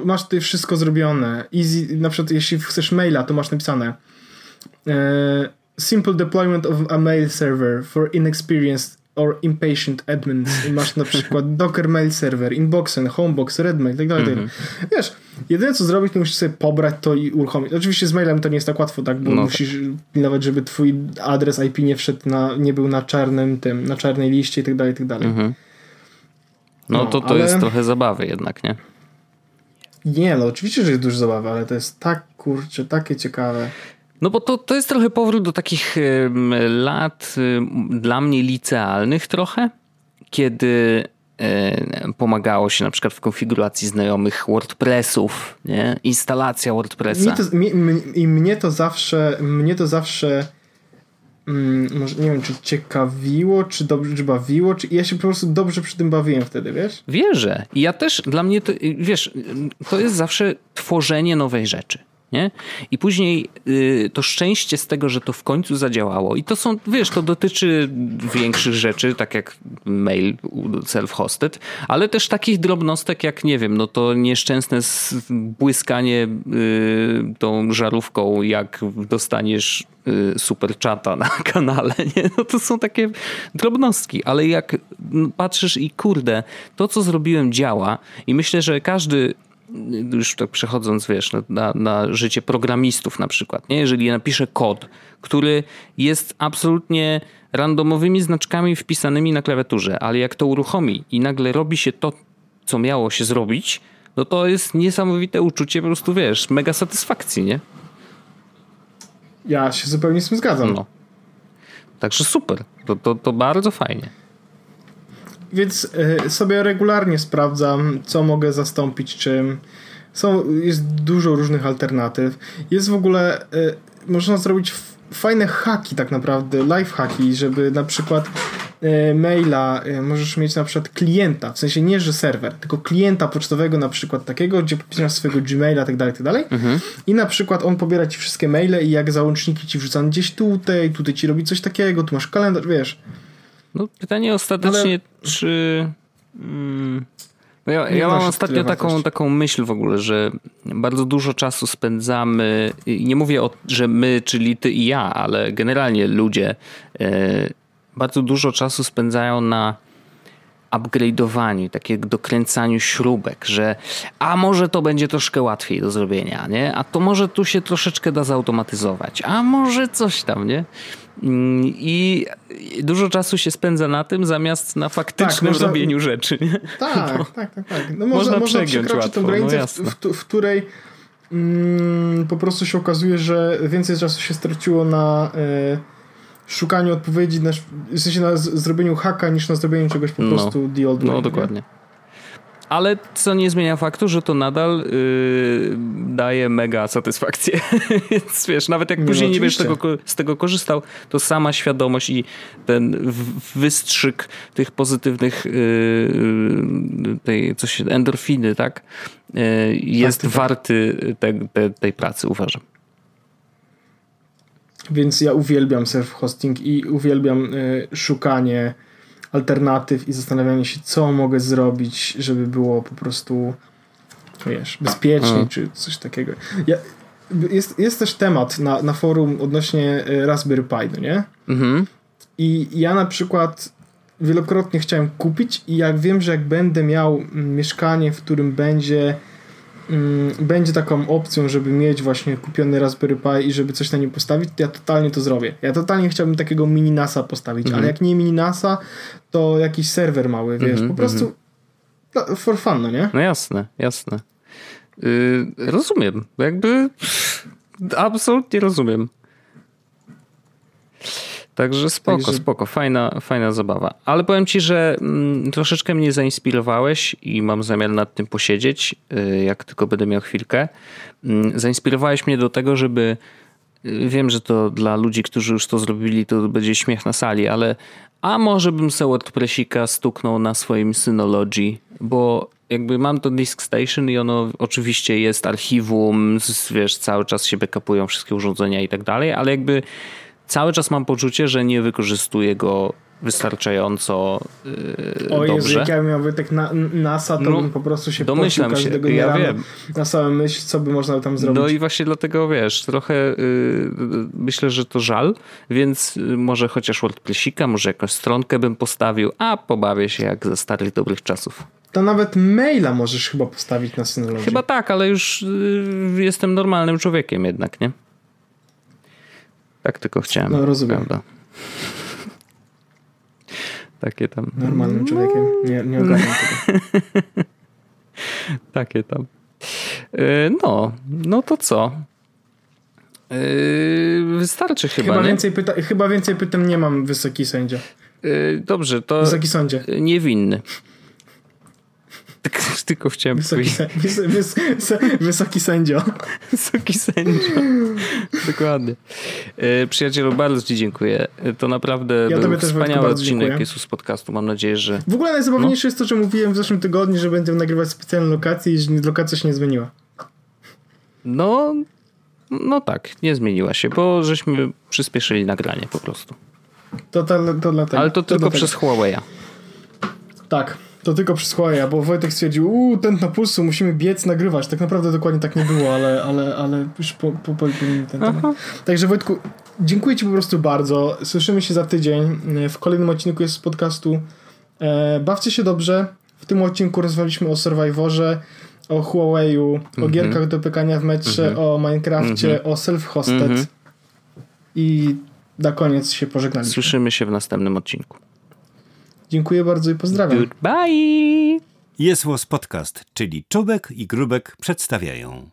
Masz tutaj wszystko zrobione. Easy, na przykład jeśli chcesz maila, to masz napisane e, Simple deployment of a mail server for inexperienced or impatient admins. I masz na przykład Docker mail server, Inboxen, Homebox, Redmail, tak dalej. Mm -hmm. Wiesz, jedyne co zrobić, to musisz sobie pobrać to i uruchomić. Oczywiście z mailem to nie jest tak łatwo, tak? Bo no musisz pilnować, żeby twój adres IP nie wszedł na, nie był na czarnym tym, na czarnej liście i tak dalej, i tak dalej. No, no, to to ale... jest trochę zabawy jednak, nie? Nie, no oczywiście, że jest dużo zabawy, ale to jest tak, kurczę, takie ciekawe. No bo to, to jest trochę powrót do takich lat dla mnie licealnych trochę, kiedy pomagało się na przykład w konfiguracji znajomych WordPressów, nie? Instalacja WordPressa. I mnie, mnie to zawsze, mnie to zawsze może nie wiem, czy ciekawiło, czy dobrze czy bawiło, czy ja się po prostu dobrze przy tym bawiłem wtedy, wiesz? Wierzę. I ja też, dla mnie to, wiesz, to jest zawsze tworzenie nowej rzeczy. Nie? I później y, to szczęście z tego, że to w końcu zadziałało. I to są, wiesz, to dotyczy większych rzeczy, tak jak mail self-hosted, ale też takich drobnostek jak, nie wiem, no to nieszczęsne błyskanie y, tą żarówką, jak dostaniesz y, super czata na kanale. Nie? No to są takie drobnostki, ale jak patrzysz i kurde, to co zrobiłem działa i myślę, że każdy już tak przechodząc, wiesz, na, na życie programistów na przykład, nie? jeżeli napiszę kod, który jest absolutnie randomowymi znaczkami wpisanymi na klawiaturze, ale jak to uruchomi i nagle robi się to, co miało się zrobić, no to jest niesamowite uczucie po prostu, wiesz, mega satysfakcji, nie? Ja się zupełnie z tym zgadzam. No. Także super. To, to, to bardzo fajnie. Więc y, sobie regularnie sprawdzam, co mogę zastąpić czym. Są, jest dużo różnych alternatyw. Jest w ogóle, y, można zrobić fajne haki tak naprawdę, live haki, żeby na przykład y, maila możesz mieć na przykład klienta, w sensie nie, że serwer, tylko klienta pocztowego na przykład takiego, gdzie podpisasz swojego Gmaila, tak dalej, tak dalej. Mhm. I na przykład on pobiera ci wszystkie maile i jak załączniki ci wrzuca gdzieś tutaj, tutaj ci robi coś takiego, tu masz kalendarz, wiesz. No pytanie ostatecznie, Ale... czy... Mm, ja, ja mam ostatnio taką, taką myśl w ogóle, że bardzo dużo czasu spędzamy, nie mówię, o, że my, czyli ty i ja, ale generalnie ludzie e, bardzo dużo czasu spędzają na upgrade'owaniu, takie dokręcaniu śrubek, że a może to będzie troszkę łatwiej do zrobienia, nie? A to może tu się troszeczkę da zautomatyzować, a może coś tam, nie? Mm, I dużo czasu się spędza na tym, zamiast na faktycznym tak, można, robieniu rzeczy. Tak, no, tak, tak, tak. No można, można przekroczyć łatwo, tę granicę, no w, w, w, której mm, po prostu się okazuje, że więcej czasu się straciło na y, szukaniu odpowiedzi, na, w sensie na zrobieniu haka, niż na zrobieniu czegoś po no. prostu the old way. No, dokładnie. Nie? Ale co nie zmienia faktu, że to nadal yy, daje mega satysfakcję. Więc wiesz, nawet jak nie, później no, nie wiesz tego, z tego korzystał, to sama świadomość i ten wystrzyk tych pozytywnych yy, tej, coś, endorfiny, tak? Yy, jest tak, warty te, te, tej pracy, uważam. Więc ja uwielbiam self-hosting i uwielbiam y, szukanie alternatyw i zastanawianie się, co mogę zrobić, żeby było po prostu wiesz, bezpiecznie, mm. czy coś takiego. Ja, jest, jest też temat na, na forum odnośnie y, Raspberry Pi, no nie? Mhm. I ja na przykład wielokrotnie chciałem kupić i jak wiem, że jak będę miał mieszkanie, w którym będzie Mm, będzie taką opcją, żeby mieć właśnie kupiony Raspberry Pi i żeby coś na nim postawić, to ja totalnie to zrobię. Ja totalnie chciałbym takiego mini NASA postawić, ale jak nie mini NASA, to jakiś serwer mały, wiesz, mm -hmm, po prostu mm -hmm. for fun, no nie? No jasne, jasne. Yy, rozumiem, jakby absolutnie rozumiem. Także spoko, Także... spoko, fajna, fajna zabawa. Ale powiem ci, że mm, troszeczkę mnie zainspirowałeś i mam zamiar nad tym posiedzieć, y, jak tylko będę miał chwilkę. Mm, zainspirowałeś mnie do tego, żeby y, Wiem, że to dla ludzi, którzy już to zrobili, to będzie śmiech na sali, ale a może bym sobie WordPressika stuknął na swoim Synology, bo jakby mam to Disk Station i ono oczywiście jest archiwum, wiesz, cały czas się backupują wszystkie urządzenia i tak dalej, ale jakby cały czas mam poczucie, że nie wykorzystuję go wystarczająco yy, o Jezu, dobrze. jak ja miałby tak na, NASA, to no, bym po prostu się domyślam się, ja wiem. na samą myśl, co by można tam zrobić. No i właśnie dlatego, wiesz, trochę yy, myślę, że to żal, więc yy, może chociaż WordPressika, może jakąś stronkę bym postawił, a pobawię się jak ze starych dobrych czasów. To nawet maila możesz chyba postawić na Synology. Chyba tak, ale już yy, jestem normalnym człowiekiem jednak, nie? Tak tylko chciałem. No rozumiem. Prawda? Takie tam. Normalnym człowiekiem. Nie, nie ogarniam tego. Takie tam. E, no, no to co? E, wystarczy chyba. Chyba, Więcej pyta chyba więcej pytań nie mam, wysoki sędzia. E, dobrze, to. Wysoki sądzie. Niewinny. Tylko chciałem wysoki powiedzieć. Wys, wys, wysoki sędzio. Wysoki sędzio. Dokładnie. E, przyjacielu, bardzo Ci dziękuję. To naprawdę ja był wspaniały odcinek Jesus Podcastu. Mam nadzieję, że... W ogóle najzabawniejsze no. jest to, że mówiłem w zeszłym tygodniu, że będziemy nagrywać specjalne lokacje i lokacja się nie zmieniła. No, no tak, nie zmieniła się, bo żeśmy przyspieszyli nagranie po prostu. To, to, to dlatego. Ale to, to tylko przez Huawei'a. Tak. To tylko przez Huawei, bo Wojtek stwierdził, uuu, ten na pulsu, musimy biec, nagrywać. Tak naprawdę dokładnie tak nie było, ale, ale, ale już po, po, po ten temat. Także Wojtku, dziękuję Ci po prostu bardzo. Słyszymy się za tydzień. W kolejnym odcinku jest z podcastu. E, bawcie się dobrze. W tym odcinku rozmawialiśmy o Survivorze, o Huawei'u, mm -hmm. o gierkach do pykania w metrze, mm -hmm. o Minecrafcie, mm -hmm. o self-hosted. Mhm. I na koniec się pożegnaliśmy. Słyszymy się w następnym odcinku. Dziękuję bardzo i pozdrawiam. Goodbye! Jest Podcast, czyli Czubek i Grubek przedstawiają.